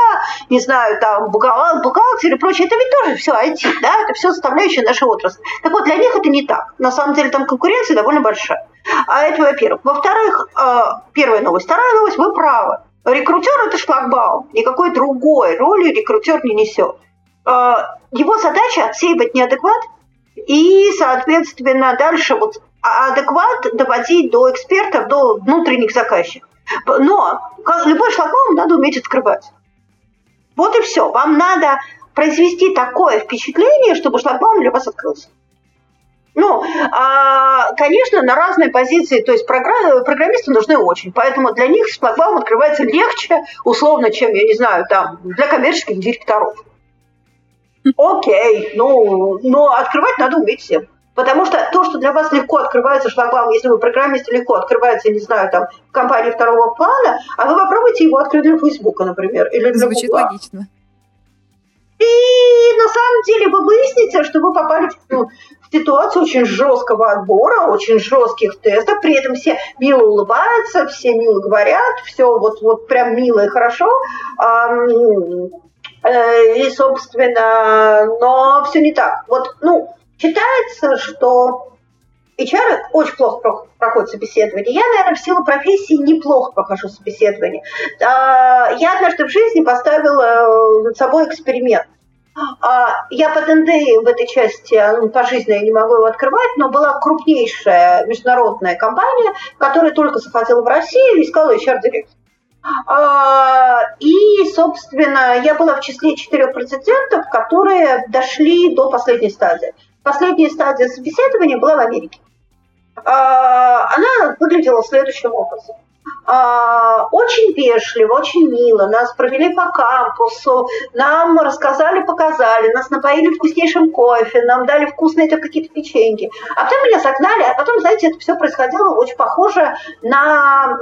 не знаю, там, бухгалтеры и прочее, это ведь тоже все IT, да, это все составляющая нашей отрасль. Так вот, для них это не так. На самом деле там конкуренция довольно большая. А это, во-первых. Во-вторых, э, первая новость. Вторая новость, вы правы. Рекрутер – это шлагбаум. Никакой другой роли рекрутер не несет. Э, его задача – отсеивать неадекват и, соответственно, дальше вот адекват доводить до экспертов, до внутренних заказчиков. Но любой шлагбаум надо уметь открывать. Вот и все. Вам надо произвести такое впечатление, чтобы шлагбаум для вас открылся. Ну, а, конечно, на разные позиции, то есть программисты нужны очень, поэтому для них шлагбаум открывается легче, условно, чем, я не знаю, там, для коммерческих директоров. Окей, ну, но открывать надо уметь всем. Потому что то, что для вас легко открывается шлагбаум, если вы программисты, легко открывается, не знаю, там, в компании второго плана, а вы попробуйте его открыть для Фейсбука, например, или для Звучит Google. логично. И на самом деле вы выясните, что вы попали в, ну, в ситуацию очень жесткого отбора, очень жестких тестов, при этом все мило улыбаются, все мило говорят, все вот, вот прям мило и хорошо. Э, и, собственно, но все не так. Вот, ну, считается, что HR очень плохо проходит собеседование. Я, наверное, в силу профессии неплохо прохожу собеседование. А, я однажды в жизни поставила над собой эксперимент. А, я по НД в этой части, ну, пожизненно я не могу его открывать, но была крупнейшая международная компания, которая только заходила в Россию и искала HR-директора. А, и, собственно, я была в числе четырех претендентов, которые дошли до последней стадии. Последняя стадия собеседования была в Америке. А, она выглядела следующим образом. А, очень вежливо, очень мило. Нас провели по кампусу, нам рассказали, показали, нас напоили вкуснейшим кофе, нам дали вкусные какие-то печеньки. А потом меня согнали, а потом, знаете, это все происходило очень похоже на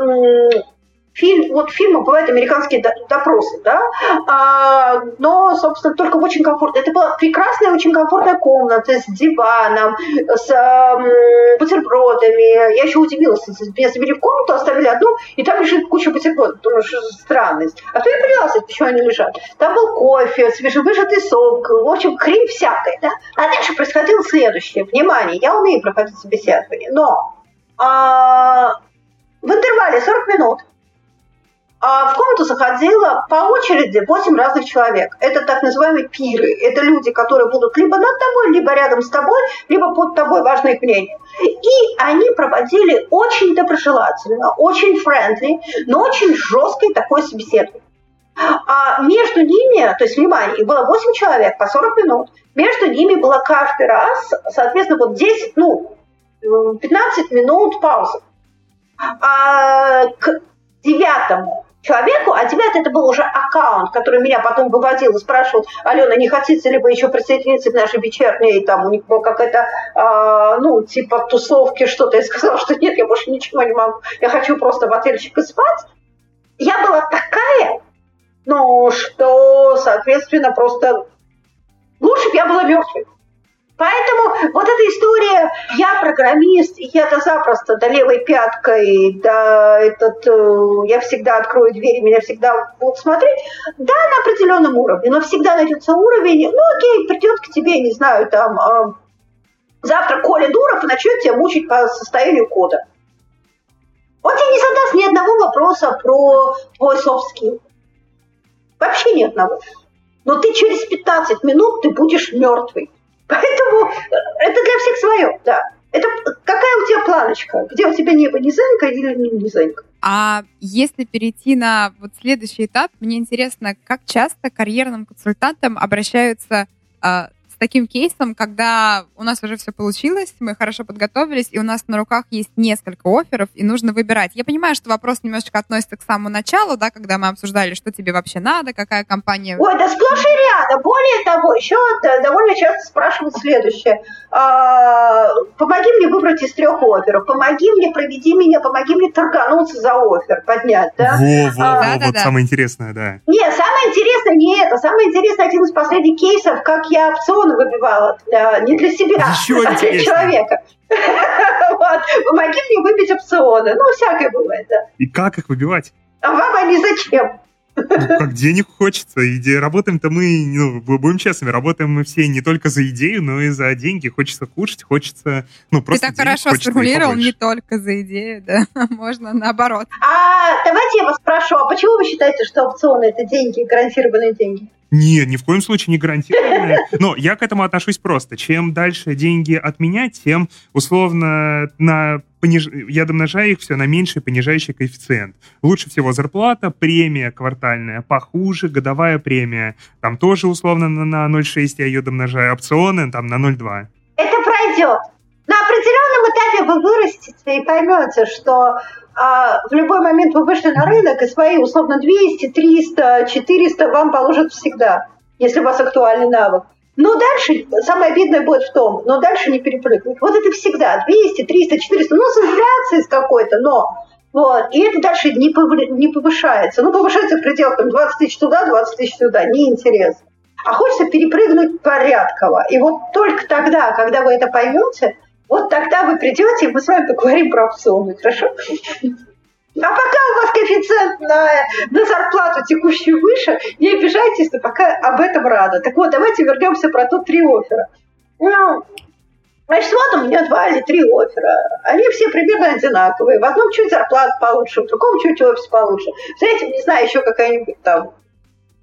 фильм, вот в фильмах бывают американские допросы, да, а, но, собственно, только очень комфортно. Это была прекрасная, очень комфортная комната с диваном, с э, бутербродами. Я еще удивилась, меня завели в комнату, оставили одну, и там лежит куча бутербродов. Думаю, что странность. А то я поняла, почему они лежат. Там был кофе, свежевыжатый сок, в общем, хрень всякая, да. А дальше происходило следующее. Внимание, я умею проходить собеседование, но а, в интервале 40 минут а в комнату заходило по очереди 8 разных человек. Это так называемые пиры. Это люди, которые будут либо над тобой, либо рядом с тобой, либо под тобой, важное их мнение. И они проводили очень доброжелательно, очень френдли, но очень жесткое такое собеседование. А между ними, то есть, внимание, было 8 человек по 40 минут, между ними было каждый раз, соответственно, вот 10, ну, 15 минут паузы. А к девятому человеку, а девятый это был уже аккаунт, который меня потом выводил и спрашивал, Алена, не хотите ли вы еще присоединиться к нашей вечерней, там у них была какая-то, э, ну, типа тусовки, что-то. Я сказала, что нет, я больше ничего не могу, я хочу просто в отельчик и спать. Я была такая, ну, что, соответственно, просто лучше бы я была мертвой. Поэтому вот эта история, я программист, я-то запросто до левой пяткой, да, этот, э, я всегда открою двери, меня всегда будут смотреть, да, на определенном уровне, но всегда найдется уровень, ну окей, придет к тебе, не знаю, там, э, завтра Коля Дуров начнет тебя мучить по состоянию кода. Он тебе не задаст ни одного вопроса про твой skill. Вообще ни одного. Но ты через 15 минут ты будешь мертвый. Поэтому это для всех свое, да. Это какая у тебя планочка? Где у тебя небо, низенько или не низенько? А если перейти на вот следующий этап, мне интересно, как часто карьерным консультантам обращаются а, таким кейсом, когда у нас уже все получилось, мы хорошо подготовились, и у нас на руках есть несколько офферов, и нужно выбирать. Я понимаю, что вопрос немножечко относится к самому началу, да, когда мы обсуждали, что тебе вообще надо, какая компания... Ой, да сплошь и рядом. Более того, еще довольно часто спрашивают следующее. А, помоги мне выбрать из трех офферов, помоги мне, проведи меня, помоги мне торгануться за офер, поднять, да? Во, во, а, во, да, вот да, самое интересное, да. Нет, самое интересное не это. Самое интересное, один из последних кейсов, как я опционы выбивала. Не для себя, Еще а для человека. Вот. Помоги мне выбить опционы. Ну, всякое бывает, да. И как их выбивать? А вам они зачем? Ну, как денег хочется. И работаем-то мы, ну, будем честными, работаем мы все не только за идею, но и за деньги. Хочется кушать, хочется, ну, просто Ты так хорошо сформулировал, не только за идею, да, можно наоборот. А давайте я вас спрошу, а почему вы считаете, что опционы это деньги, гарантированные деньги? Нет, ни в коем случае не гарантированные. Но я к этому отношусь просто. Чем дальше деньги отменять, тем условно на пониж... я домножаю их все на меньший понижающий коэффициент. Лучше всего зарплата, премия квартальная, похуже годовая премия. Там тоже условно на 0,6 я ее домножаю, опционы там на 0,2. Это пройдет. На определенном этапе вы вырастете и поймете, что а в любой момент вы вышли на рынок, и свои условно 200, 300, 400 вам положат всегда, если у вас актуальный навык. Но дальше, самое обидное будет в том, но дальше не перепрыгнуть. Вот это всегда 200, 300, 400, ну, с инфляцией с какой-то, но вот. И это дальше не, не повышается. Ну, повышается в пределах там, 20 тысяч туда, 20 тысяч туда. Неинтересно. А хочется перепрыгнуть порядково. И вот только тогда, когда вы это поймете, вот тогда вы придете, и мы с вами поговорим про опционы, хорошо? А пока у вас коэффициент на, на зарплату текущую выше, не обижайтесь, но пока об этом рада. Так вот, давайте вернемся про тот три оффера. Ну, значит, вот у меня два или три оффера. Они все примерно одинаковые. В одном чуть зарплата получше, в другом чуть офис получше. Третьем, не знаю, еще какая-нибудь там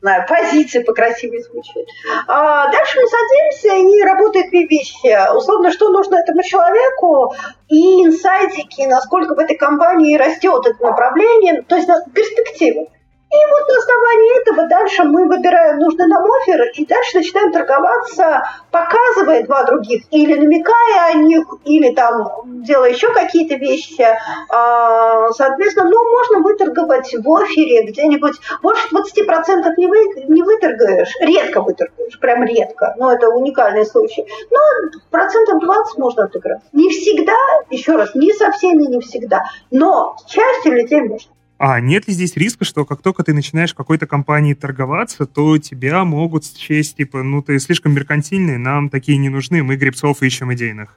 знаю, позиции покрасивее звучит. А дальше мы садимся и работают две вещи. Условно, что нужно этому человеку и инсайдики, насколько в этой компании растет это направление, то есть перспективы. И вот на основании этого дальше мы выбираем нужный нам офер и дальше начинаем торговаться, показывая два других, или намекая о них, или там делая еще какие-то вещи. А, соответственно, ну, можно выторговать в офере где-нибудь, больше 20% не, вы, не выторгаешь, редко выторгаешь, прям редко, но это уникальный случай. Но процентов 20 можно отыграть. Не всегда, еще раз, не со всеми, не всегда, но с частью людей можно. А нет ли здесь риска, что как только ты начинаешь какой-то компании торговаться, то тебя могут счесть, типа, ну ты слишком меркантильный, нам такие не нужны, мы гребцов ищем идейных?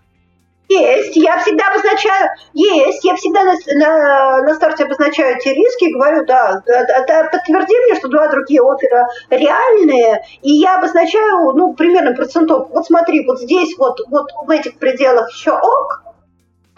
Есть, я всегда обозначаю, есть, я всегда на, на, на старте обозначаю эти риски говорю, да, да, да, подтверди мне, что два другие опера реальные, и я обозначаю, ну, примерно процентов. Вот смотри, вот здесь, вот, вот в этих пределах еще ок,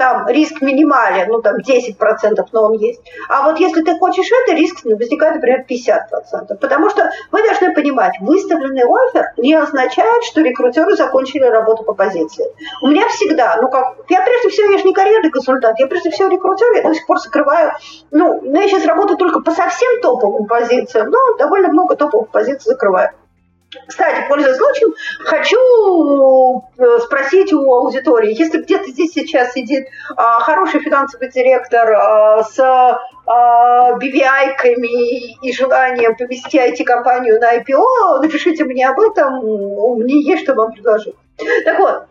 там риск минимален, ну там 10%, но он есть. А вот если ты хочешь это, риск возникает, например, 50%. Потому что вы должны понимать, выставленный офер не означает, что рекрутеры закончили работу по позиции. У меня всегда, ну как, я прежде всего, я же не карьерный консультант, я прежде всего рекрутер, я до сих пор сокрываю, ну, я сейчас работаю только по совсем топовым позициям, но довольно много топовых позиций закрываю. Кстати, пользуясь случаем, хочу э, спросить у аудитории, если где-то здесь сейчас сидит а, хороший финансовый директор а, с а, BVI-ками и желанием повести IT-компанию на IPO, напишите мне об этом, мне есть что вам предложить. Так вот,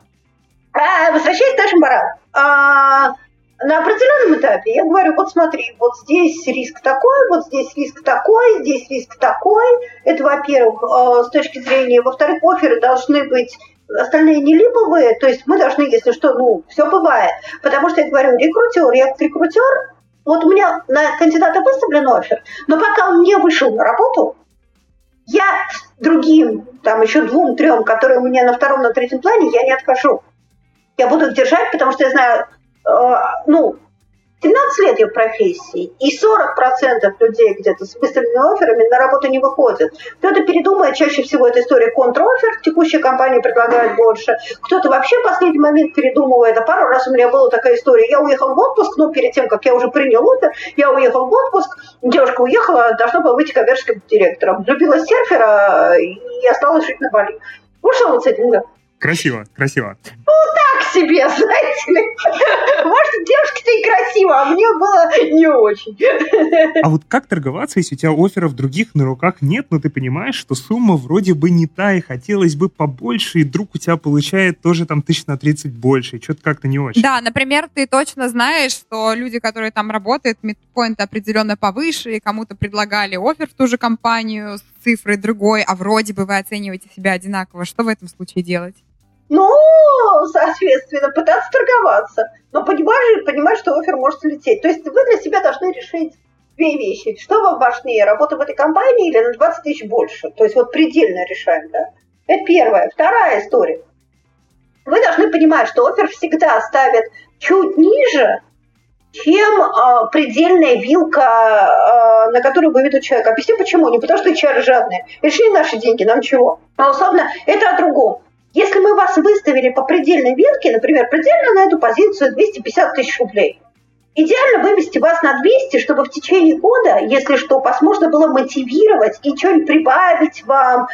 возвращаясь к нашим баранам на определенном этапе я говорю, вот смотри, вот здесь риск такой, вот здесь риск такой, здесь риск такой. Это, во-первых, э, с точки зрения, во-вторых, оферы должны быть остальные не липовые, то есть мы должны, если что, ну, все бывает. Потому что я говорю, рекрутер, я как рекрутер, вот у меня на кандидата выставлен офер, но пока он не вышел на работу, я другим, там еще двум, трем, которые у меня на втором, на третьем плане, я не откажу. Я буду их держать, потому что я знаю, ну, 13 лет в профессии, и 40% людей где-то с выставленными офферами на работу не выходят. Кто-то передумает, чаще всего это история контрофер, текущая компания предлагает больше. Кто-то вообще в последний момент передумывает. А пару раз у меня была такая история. Я уехал в отпуск, но перед тем, как я уже принял оффер, я уехал в отпуск, девушка уехала, должна была выйти коммерческим директором. Влюбилась в серфера и осталась жить на Бали. Ну что вот с этим? Красиво, красиво. Ну, так себе, знаете ли. Может, девушке-то и красиво, а мне было не очень. А вот как торговаться, если у тебя офферов других на руках нет, но ты понимаешь, что сумма вроде бы не та, и хотелось бы побольше, и друг у тебя получает тоже там тысяч на 30 больше, и что-то как-то не очень. Да, например, ты точно знаешь, что люди, которые там работают, мидпоинт определенно повыше, и кому-то предлагали офер в ту же компанию с цифрой другой, а вроде бы вы оцениваете себя одинаково. Что в этом случае делать? Ну, соответственно, пытаться торговаться. Но понимаешь, понимаешь, что офер может лететь. То есть вы для себя должны решить две вещи. Что вам важнее, работа в этой компании или на 20 тысяч больше? То есть вот предельно решаем, да? Это первое. Вторая история. Вы должны понимать, что офер всегда ставит чуть ниже, чем э, предельная вилка, э, на которую выведут человека. Объясню почему. Не потому что HR жадные. Решили наши деньги, нам чего? А условно, это о другом. Если мы вас выставили по предельной вилке, например, предельно на эту позицию 250 тысяч рублей, идеально вывести вас на 200, чтобы в течение года, если что, вас можно было мотивировать и что-нибудь прибавить вам,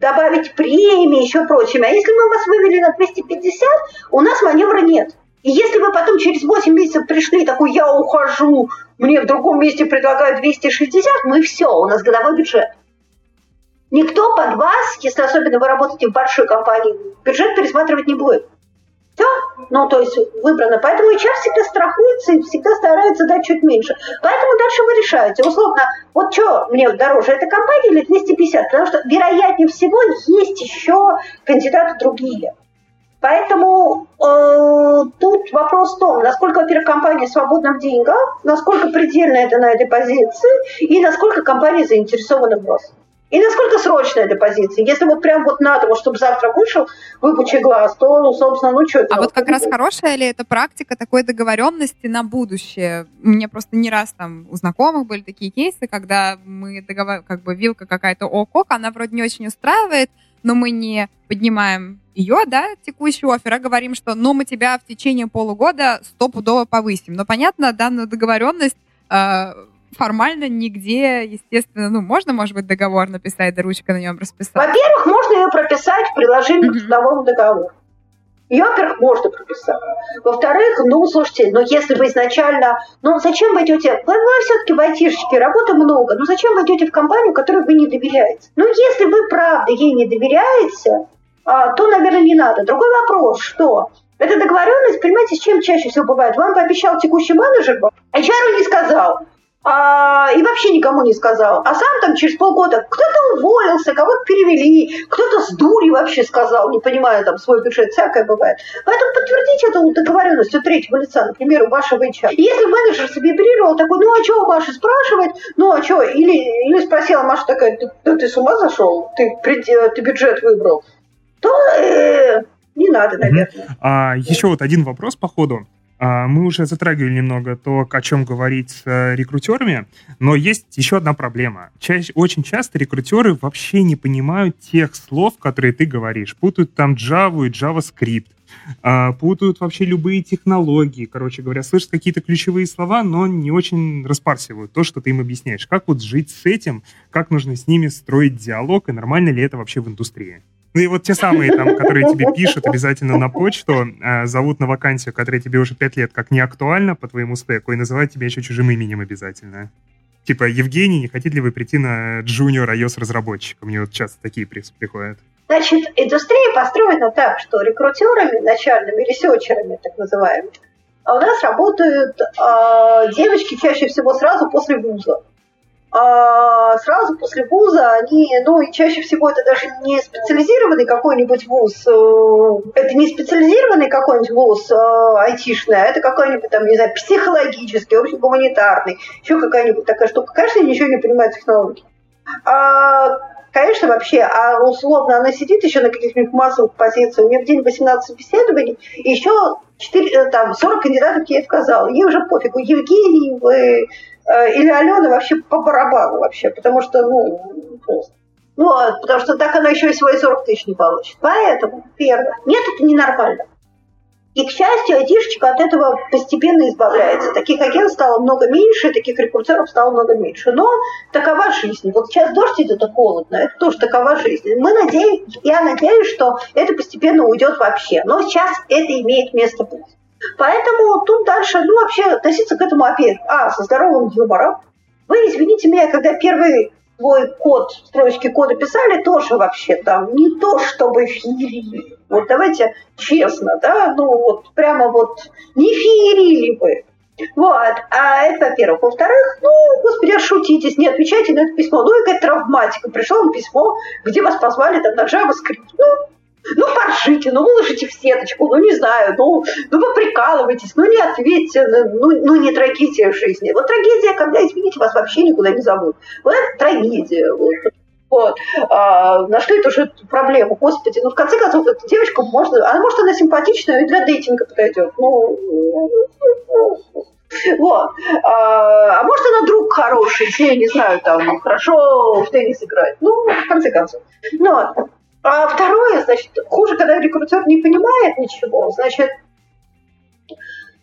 добавить премии, еще прочими. А если мы вас вывели на 250, у нас маневра нет. И если вы потом через 8 месяцев пришли такой, я ухожу, мне в другом месте предлагают 260, мы все, у нас годовой бюджет. Никто под вас, если особенно вы работаете в большой компании, бюджет пересматривать не будет. Все, ну то есть выбрано. Поэтому HR всегда страхуется и всегда старается дать чуть меньше. Поэтому дальше вы решаете. Условно, вот что мне дороже, эта компания или 250? Потому что, вероятнее всего, есть еще кандидаты другие. Поэтому э, тут вопрос в том, насколько, во-первых, компания свободна в деньгах, насколько предельно это на этой позиции, и насколько компания заинтересована в росте. И насколько срочная эта позиция? Если вот прям вот надо, вот, чтобы завтра вышел, выпучи глаз, то, ну, собственно, ну что А вот как раз хорошая ли это практика такой договоренности на будущее? Меня просто не раз там у знакомых были такие кейсы, когда мы договор... как бы вилка какая-то ок-ок, она вроде не очень устраивает, но мы не поднимаем ее, да, текущий офер, а говорим, что ну мы тебя в течение полугода стопудово повысим. Но понятно, данную договоренность э, формально нигде, естественно, ну, можно, может быть, договор написать, да ручка на нем расписать? Во-первых, можно ее прописать в приложении к трудовому договору. Ее, во-первых, можно прописать. Во-вторых, ну, слушайте, ну, если вы изначально... Ну, зачем вы идете... Вы, вы все-таки в айтишечке, работы много. Ну, зачем вы идете в компанию, которой вы не доверяете? Ну, если вы, правда, ей не доверяете, а, то, наверное, не надо. Другой вопрос, что эта договоренность, понимаете, с чем чаще всего бывает? Вам пообещал текущий менеджер, а HR не сказал а, и вообще никому не сказал. А сам там через полгода кто-то уволился, кого-то перевели, кто-то с дури вообще сказал, не понимая там свой бюджет, всякое бывает. Поэтому подтвердите эту договоренность у третьего лица, например, у вашего HR. если менеджер себе такой, ну а что у Маши спрашивать, ну а что, или, или спросила Маша такая, да ты с ума зашел, ты, ты бюджет выбрал, то э, не надо, наверное. Угу. А, еще вот один вопрос по ходу. А, мы уже затрагивали немного то, о чем говорить с э, рекрутерами, но есть еще одна проблема. Чаще, очень часто рекрутеры вообще не понимают тех слов, которые ты говоришь. Путают там Java и JavaScript, а, путают вообще любые технологии, короче говоря, слышат какие-то ключевые слова, но не очень распарсивают то, что ты им объясняешь. Как вот жить с этим, как нужно с ними строить диалог, и нормально ли это вообще в индустрии? Ну и вот те самые, там, которые тебе пишут обязательно на почту, э, зовут на вакансию, которая тебе уже пять лет как не актуальна по твоему стеку, и называют тебя еще чужим именем обязательно. Типа, Евгений, не хотите ли вы прийти на джуниор iOS-разработчика? Мне вот часто такие приходят. Значит, индустрия построена так, что рекрутерами, начальными ресерчерами, так называемыми, а у нас работают э, девочки чаще всего сразу после вуза а сразу после вуза они, ну и чаще всего это даже не специализированный какой-нибудь вуз, э, это не специализированный какой-нибудь вуз э, айтишный, а это какой-нибудь там, не знаю, психологический, общегуманитарный, еще какая-нибудь такая штука. Конечно, ничего не понимает технологии. А, конечно, вообще, а условно она сидит еще на каких-нибудь массовых позициях, у нее в день 18 собеседований, и еще 4, э, там, 40 кандидатов ей отказал. Ей уже пофигу, Евгений, вы или Алена вообще по барабану вообще, потому что, ну, просто. Ну, а, потому что так она еще и свои 40 тысяч не получит. Поэтому, первое, нет, это ненормально. И, к счастью, айтишечка от этого постепенно избавляется. Таких агентов стало много меньше, таких рекрутеров стало много меньше. Но такова жизнь. Вот сейчас дождь идет, это холодно, это тоже такова жизнь. Мы надеемся, я надеюсь, что это постепенно уйдет вообще. Но сейчас это имеет место быть. Поэтому тут дальше, ну, вообще относиться к этому опять, а, со здоровым юмором. Вы извините меня, когда первый свой код, строчки кода писали, тоже вообще там не то, чтобы феерили. Вот давайте честно, да, ну вот прямо вот не феерили вы. Вот, а это, во-первых. Во-вторых, ну, господи, шутитесь, не отвечайте на это письмо. Ну, какая травматика. Пришло вам письмо, где вас позвали там на JavaScript. Ну, ну, поржите, ну, выложите в сеточку, ну, не знаю, ну, ну, вы прикалываетесь, ну, не ответьте, ну, ну, не трагедия жизни. Вот трагедия, когда, извините, вас вообще никуда не зовут. Вот это трагедия. Вот. Вот. А, нашли тоже проблему. Господи, ну в конце концов, эта девочка можно, а может она симпатичная и для дейтинга подойдет. Ну, вот. А, а может она друг хороший, я не знаю, там хорошо в теннис играет. Ну, в конце концов. Ну, а второе, значит, хуже, когда рекрутер не понимает ничего, значит,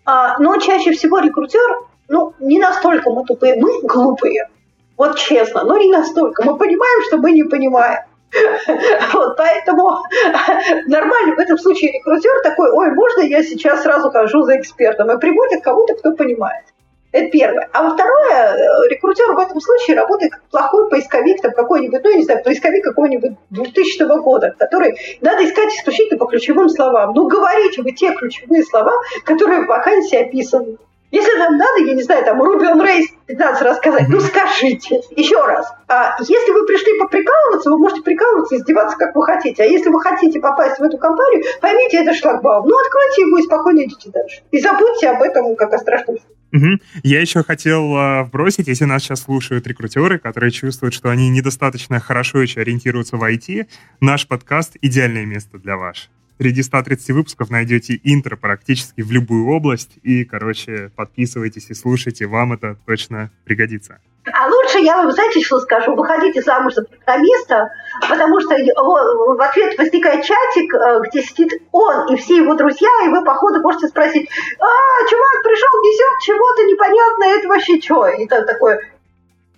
а, но чаще всего рекрутер, ну, не настолько мы тупые, мы глупые. Вот честно, но не настолько. Мы понимаем, что мы не понимаем. Вот, поэтому нормально в этом случае рекрутер такой, ой, можно я сейчас сразу хожу за экспертом и приводит кого-то, кто понимает. Это первое. А во второе, э, рекрутер в этом случае работает как плохой поисковик, там какой-нибудь, ну, я не знаю, поисковик какого-нибудь 2000 года, который надо искать исключительно по ключевым словам. Ну, говорите вы те ключевые слова, которые в вакансии описаны. Если вам надо, я не знаю, там Руби on Race 15 раз сказать, ну скажите. Еще раз. А если вы пришли поприкалываться, вы можете прикалываться издеваться, как вы хотите. А если вы хотите попасть в эту компанию, поймите, это шлагбаум. Ну, откройте его и спокойно идите дальше. И забудьте об этом, как о страшном Угу. Я еще хотел э, вбросить, если нас сейчас слушают рекрутеры, которые чувствуют, что они недостаточно хорошо еще ориентируются в IT, наш подкаст — идеальное место для вас. Среди 130 выпусков найдете интро практически в любую область. И, короче, подписывайтесь и слушайте, вам это точно пригодится. А лучше я вам, знаете, что скажу? Выходите замуж за программиста, потому что в ответ возникает чатик, э, где сидит он и все его друзья, и вы, походу, можете спросить, а, чувак пришел, несет чего-то непонятное, это вообще что? И там такое,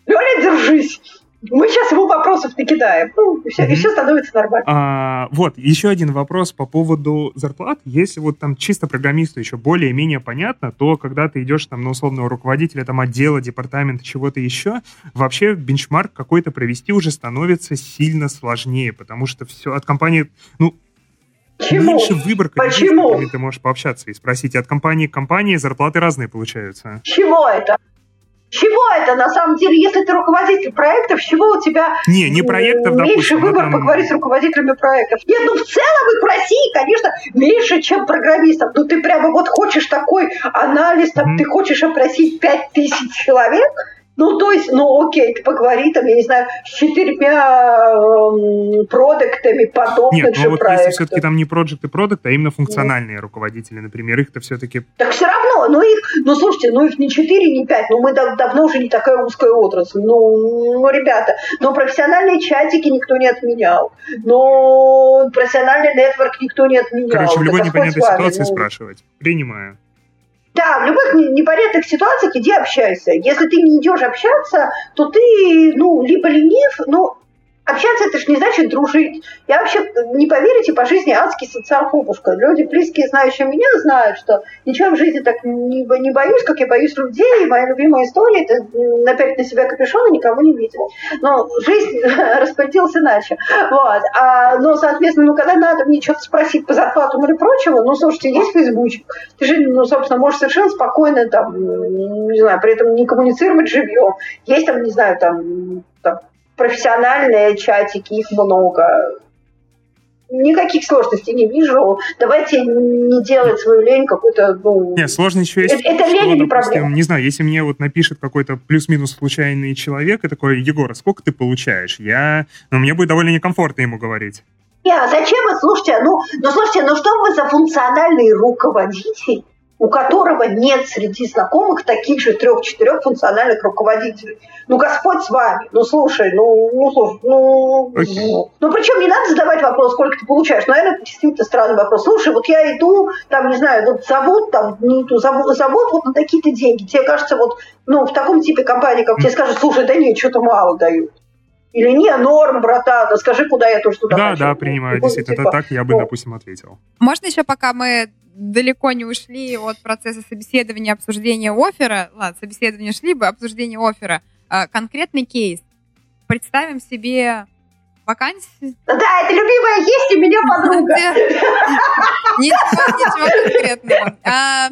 Лёля, держись. Мы сейчас ему вопросов накидаем. Ну, и все, mm-hmm. и все становится нормально. А, вот, еще один вопрос по поводу зарплат. Если вот там чисто программисту еще более-менее понятно, то когда ты идешь там на условного руководителя там отдела, департамента, чего-то еще, вообще бенчмарк какой-то провести уже становится сильно сложнее, потому что все от компании, ну, Почему? меньше выбор Почему? с которыми ты можешь пообщаться и спросить. От компании к компании зарплаты разные получаются. Чего это? Чего это на самом деле, если ты руководитель проектов, чего у тебя не, не проектов, меньше допустим, выбор там... поговорить с руководителями проектов? Нет, ну в целом их в России, конечно, меньше, чем программистов. Ну ты прямо вот хочешь такой анализ, там, mm-hmm. ты хочешь опросить пять тысяч человек, ну, то есть, ну, окей, ты поговори там, я не знаю, с четырьмя э, продуктами подобных Нет, ну, вот проектов. если все-таки там не проекты продукт, а именно функциональные mm. руководители, например, их-то все-таки... Так все равно, ну их, ну слушайте, ну их не четыре, не пять, ну мы дав давно уже не такая узкая отрасль, ну, ну, ребята, но профессиональные чатики никто не отменял, но профессиональный нетворк никто не отменял. Короче, в любой непонятной ситуации ну... спрашивать. Принимаю. Да, в любых непонятных ситуациях иди общайся. Если ты не идешь общаться, то ты, ну, либо ленив, ну, Общаться это же не значит дружить. Я вообще, не поверите, по жизни адский социофобушка. Люди, близкие, знающие меня, знают, что ничего в жизни так не, не боюсь, как я боюсь людей. И моя любимая история – это напялить на себя капюшон и никого не видел. Но жизнь распорядилась иначе. Вот. А, но, соответственно, ну, когда надо мне что-то спросить по зарплатам или прочего, ну, слушайте, есть фейсбучик. Ты же, ну, собственно, можешь совершенно спокойно, там, не знаю, при этом не коммуницировать живьем. Есть там, не знаю, там, там профессиональные чатики, их много. Никаких сложностей не вижу. Давайте не делать свою лень какой-то, ну... Нет, сложность еще есть. Это, это лень не проблема. Не знаю, если мне вот напишет какой-то плюс-минус случайный человек и такой, Егор, а сколько ты получаешь? Я... Ну, мне будет довольно некомфортно ему говорить. Не, а зачем вы, слушайте, ну, ну, слушайте, ну что вы за функциональный руководитель, у которого нет среди знакомых таких же трех-четырех функциональных руководителей. Ну, Господь с вами. Ну, слушай, ну, ну, слушай, ну, ну, ну, причем не надо задавать вопрос, сколько ты получаешь. Наверное, это действительно странный вопрос. Слушай, вот я иду, там, не знаю, вот завод, там, не ту, завод, завод вот на такие-то деньги. Тебе кажется, вот, ну, в таком типе компании, как тебе скажут, слушай, да нет, что-то мало дают. Или не, норм, братан, да скажи, куда я тоже туда Да, хочу. да, принимаю. Действительно, типа, так я бы, ну, допустим, ответил. Можно еще, пока мы далеко не ушли от процесса собеседования, обсуждения оффера, ладно, собеседование шли бы, обсуждение оффера, а, конкретный кейс. Представим себе вакансию. Да, это любимая есть у меня подруга. Ничего, ничего конкретного. А,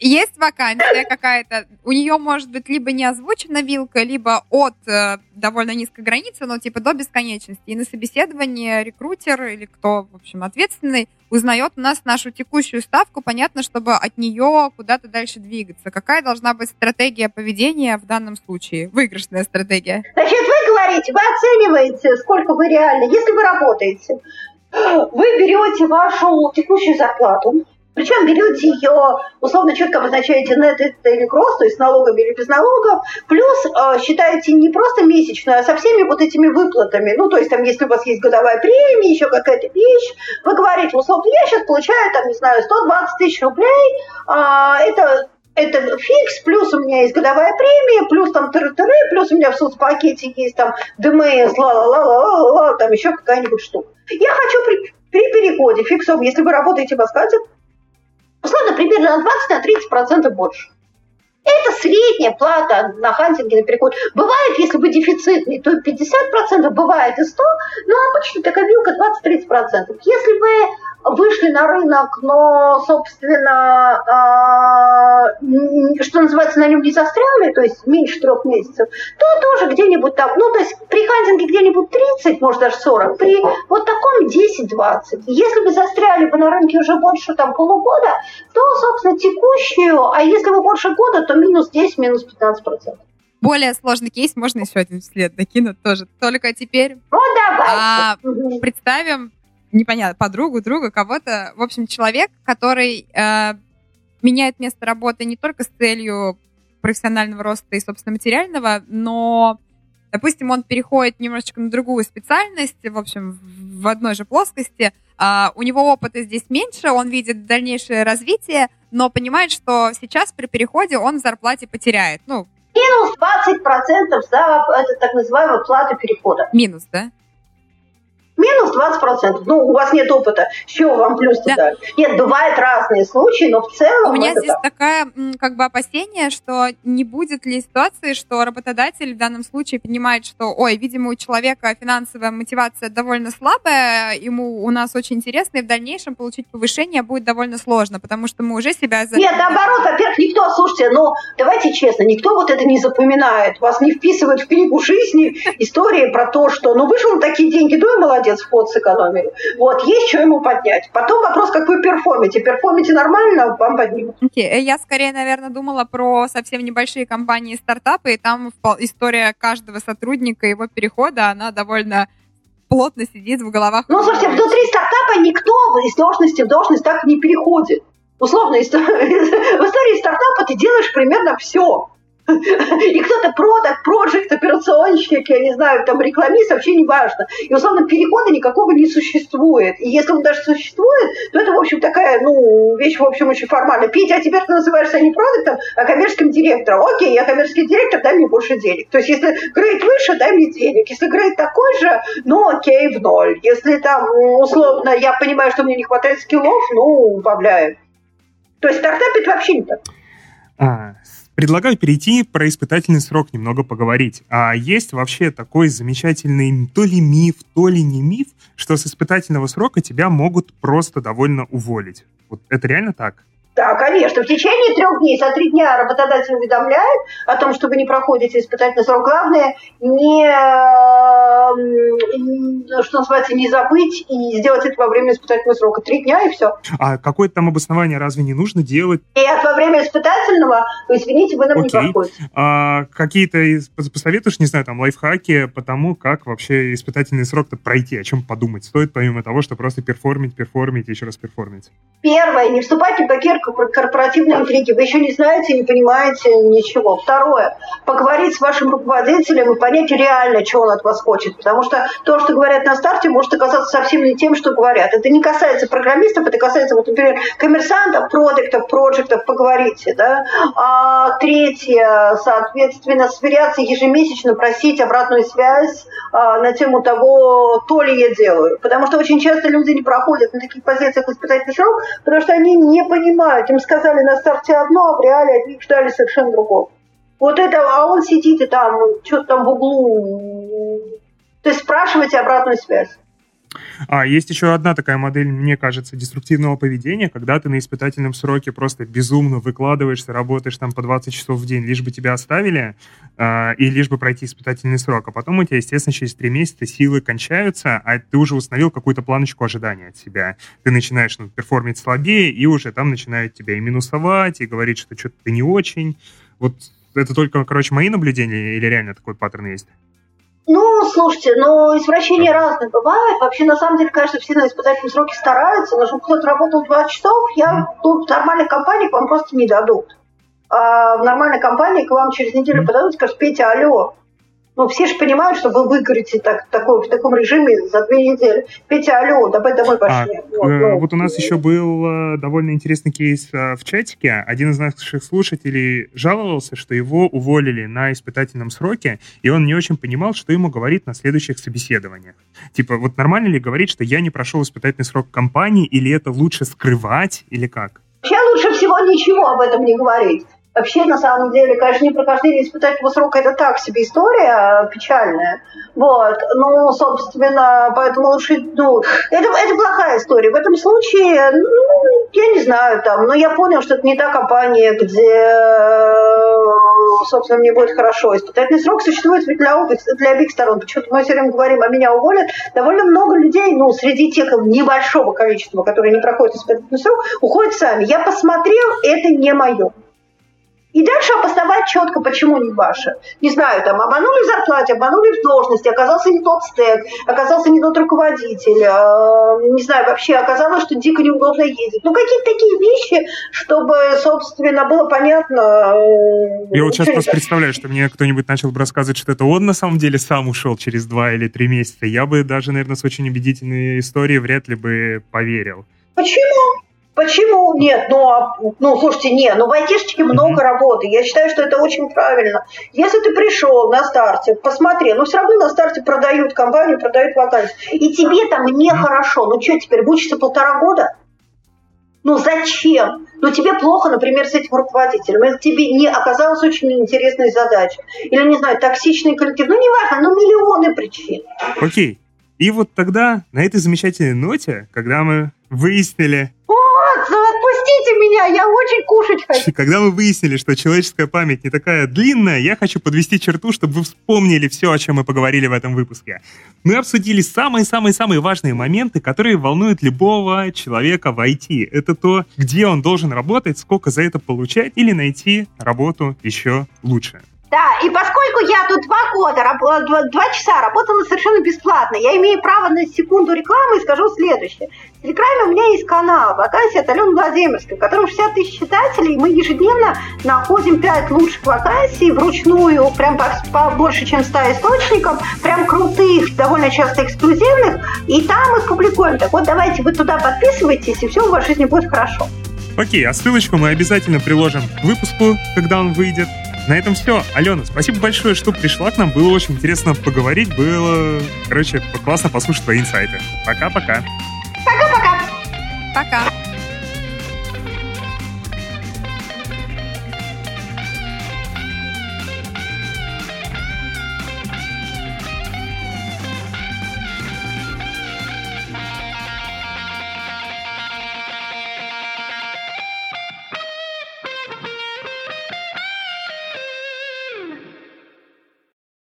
есть вакансия какая-то, у нее может быть либо не озвучена вилка, либо от э, довольно низкой границы, но типа до бесконечности. И на собеседовании рекрутер или кто, в общем, ответственный узнает у нас нашу текущую ставку, понятно, чтобы от нее куда-то дальше двигаться. Какая должна быть стратегия поведения в данном случае? Выигрышная стратегия. Значит, вы говорите, вы оцениваете, сколько вы реально, если вы работаете, вы берете вашу текущую зарплату, причем берете ее, условно, четко обозначаете net или gross, то есть с налогами или без налогов, плюс э, считаете не просто месячную, а со всеми вот этими выплатами. Ну, то есть там, если у вас есть годовая премия, еще какая-то вещь, вы говорите, условно, я сейчас получаю, там, не знаю, 120 тысяч рублей, э, это это фикс, плюс у меня есть годовая премия, плюс там тыры-тыры, плюс у меня в соцпакете есть там ДМС, ла-ла-ла-ла-ла, там еще какая-нибудь штука. Я хочу при, при переходе фиксом, если вы работаете в Аскаде, условно, примерно на 20-30% больше. Это средняя плата на хантинге на переход. Бывает, если вы дефицитный, то 50%, бывает и 100%, но обычно такая вилка 20-30%. Если вы вышли на рынок, но, собственно, э, что называется, на нем не застряли, то есть меньше трех месяцев, то тоже где-нибудь там, ну, то есть при хантинге где-нибудь 30, может даже 40, при вот таком 10-20. Если вы застряли бы на рынке уже больше там полугода, то, собственно, текущую, а если вы больше года, то минус 10, минус 15 процентов более сложный кейс, можно еще один след накинуть тоже. Только теперь ну, давай. А, представим непонятно, подругу, друга, кого-то. В общем, человек, который э, меняет место работы не только с целью профессионального роста и, собственно, материального, но, допустим, он переходит немножечко на другую специальность, в общем, в одной же плоскости. Uh, у него опыта здесь меньше, он видит дальнейшее развитие, но понимает, что сейчас при переходе он в зарплате потеряет. Ну, Минус 20% за это так называемую плату перехода. Минус, да? Минус 20%. Ну, у вас нет опыта. С чего вам плюс да. туда? Нет, бывают разные случаи, но в целом... У меня здесь так. такая, как бы, опасение, что не будет ли ситуации, что работодатель в данном случае понимает, что, ой, видимо, у человека финансовая мотивация довольно слабая, ему у нас очень интересно, и в дальнейшем получить повышение будет довольно сложно, потому что мы уже себя... За... Нет, наоборот, во-первых, никто, слушайте, ну, давайте честно, никто вот это не запоминает. Вас не вписывают в книгу жизни истории про то, что, ну, вышел на такие деньги, ну и молодец молодец, фот сэкономили. Вот, есть что ему поднять. Потом вопрос, как вы перформите. Перформите нормально, вам поднимут. Okay. Э, я скорее, наверное, думала про совсем небольшие компании стартапы, и там история каждого сотрудника, его перехода, она довольно плотно сидит в головах. Ну, слушайте, внутри стартапа никто из должности в должность так не переходит. Условно, в истории стартапа ты делаешь примерно все. И кто-то продакт, проект, операционщик, я не знаю, там рекламист, вообще не важно. И условно перехода никакого не существует. И если он даже существует, то это, в общем, такая, ну, вещь, в общем, очень формальная. Петя, а теперь ты называешься не продуктом, а коммерческим директором. Окей, я коммерческий директор, дай мне больше денег. То есть, если грейд выше, дай мне денег. Если грейд такой же, ну, окей, в ноль. Если там, условно, я понимаю, что мне не хватает скиллов, ну, убавляем. То есть, стартапить вообще не так. А, Предлагаю перейти про испытательный срок немного поговорить. А есть вообще такой замечательный то ли миф, то ли не миф, что с испытательного срока тебя могут просто довольно уволить. Вот это реально так? Да, конечно. В течение трех дней, за три дня работодатель уведомляет о том, что вы не проходите испытательный срок. Главное, не, что называется, не забыть и сделать это во время испытательного срока. Три дня и все. А какое-то там обоснование разве не нужно делать? И во время испытательного, вы извините, вы нам Окей. не проходите. А какие-то посоветуешь, не знаю, там, лайфхаки по тому, как вообще испытательный срок-то пройти, о чем подумать? Стоит помимо того, что просто перформить, перформить и еще раз перформить? Первое, не вступайте в блокировку корпоративные интриги. Вы еще не знаете, не понимаете ничего. Второе. Поговорить с вашим руководителем и понять реально, что он от вас хочет. Потому что то, что говорят на старте, может оказаться совсем не тем, что говорят. Это не касается программистов, это касается, вот, например, коммерсантов, продуктов, проектов. Поговорите. Да? А, третье. Соответственно, сверяться ежемесячно, просить обратную связь а, на тему того, то ли я делаю. Потому что очень часто люди не проходят на таких позициях испытательный срок, потому что они не понимают. Им сказали на старте одно, а в реале от них ждали совершенно другого. Вот это, а он сидит и там, что-то там в углу. То есть спрашивайте обратную связь. А есть еще одна такая модель, мне кажется, деструктивного поведения, когда ты на испытательном сроке просто безумно выкладываешься, работаешь там по 20 часов в день, лишь бы тебя оставили, э, и лишь бы пройти испытательный срок. А потом у тебя, естественно, через три месяца силы кончаются, а ты уже установил какую-то планочку ожидания от себя. Ты начинаешь ну, перформить слабее, и уже там начинают тебя и минусовать, и говорить, что что-то ты не очень. Вот это только, короче, мои наблюдения или реально такой паттерн есть? Ну, слушайте, ну, извращения разные бывают. Вообще, на самом деле, конечно, все на испытательном сроке стараются, но чтобы кто-то работал 20 часов, я тут в нормальных компаниях вам просто не дадут. А в нормальной компании к вам через неделю подадут и скажут, Петя, алло, ну, все же понимают, что вы выгорите так, такой, в таком режиме за две недели. Петя, алло, давай домой пошли. А, вот, э, вот у нас еще был э, довольно интересный кейс э, в чатике. Один из наших слушателей жаловался, что его уволили на испытательном сроке, и он не очень понимал, что ему говорит на следующих собеседованиях. Типа, вот нормально ли говорить, что я не прошел испытательный срок компании, или это лучше скрывать, или как? Вообще лучше всего ничего об этом не говорить. Вообще, на самом деле, конечно, не прохождение испытательного срока – это так себе история а, печальная. Вот. Ну, собственно, поэтому лучше, ну, это, это плохая история. В этом случае, ну, я не знаю, там, но я понял, что это не та компания, где, собственно, мне будет хорошо. Испытательный срок существует ведь для обеих, для обеих сторон. Почему-то мы все время говорим, а меня уволят. Довольно много людей, ну, среди тех небольшого количества, которые не проходят испытательный срок, уходят сами. Я посмотрел, это не мое. И дальше обосновать четко, почему не ваше. Не знаю, там, обманули в зарплате, обманули в должности, оказался не тот стек, оказался не тот руководитель, э, не знаю, вообще оказалось, что дико неудобно ездить. Ну, какие-то такие вещи, чтобы, собственно, было понятно. Э, Я вот сейчас просто представляю, что мне кто-нибудь начал бы рассказывать, что это он на самом деле сам ушел через два или три месяца. Я бы даже, наверное, с очень убедительной историей вряд ли бы поверил. Почему? Почему нет? Ну, а, ну слушайте, нет, ну в айтишечке много работы. Я считаю, что это очень правильно. Если ты пришел на старте, посмотри, ну все равно на старте продают компанию, продают вакансию. И тебе там нехорошо. Ну что, теперь учишься полтора года? Ну зачем? Ну тебе плохо, например, с этим руководителем, или тебе не оказалась очень интересной задача, или, не знаю, токсичный коллектив, ну неважно, ну миллионы причин. Окей. И вот тогда, на этой замечательной ноте, когда мы выяснили, отпустите меня, я очень кушать хочу. Когда мы выяснили, что человеческая память не такая длинная, я хочу подвести черту, чтобы вы вспомнили все, о чем мы поговорили в этом выпуске. Мы обсудили самые-самые-самые важные моменты, которые волнуют любого человека в IT. Это то, где он должен работать, сколько за это получать или найти работу еще лучше. Да, и поскольку я тут два года, два, два часа работала совершенно бесплатно, я имею право на секунду рекламы и скажу следующее. В Телеграме у меня есть канал, вакансия от Алены Владимирской, в котором 60 тысяч читателей, и мы ежедневно находим 5 лучших вакансий вручную, прям по, по больше, чем 100 источников, прям крутых, довольно часто эксклюзивных, и там их публикуем. Так вот, давайте вы туда подписывайтесь, и все у вашей жизни будет хорошо. Окей, а ссылочку мы обязательно приложим к выпуску, когда он выйдет. На этом все. Алена, спасибо большое, что пришла к нам. Было очень интересно поговорить. Было, короче, классно послушать твои инсайты. Пока-пока. Пока-пока. Пока.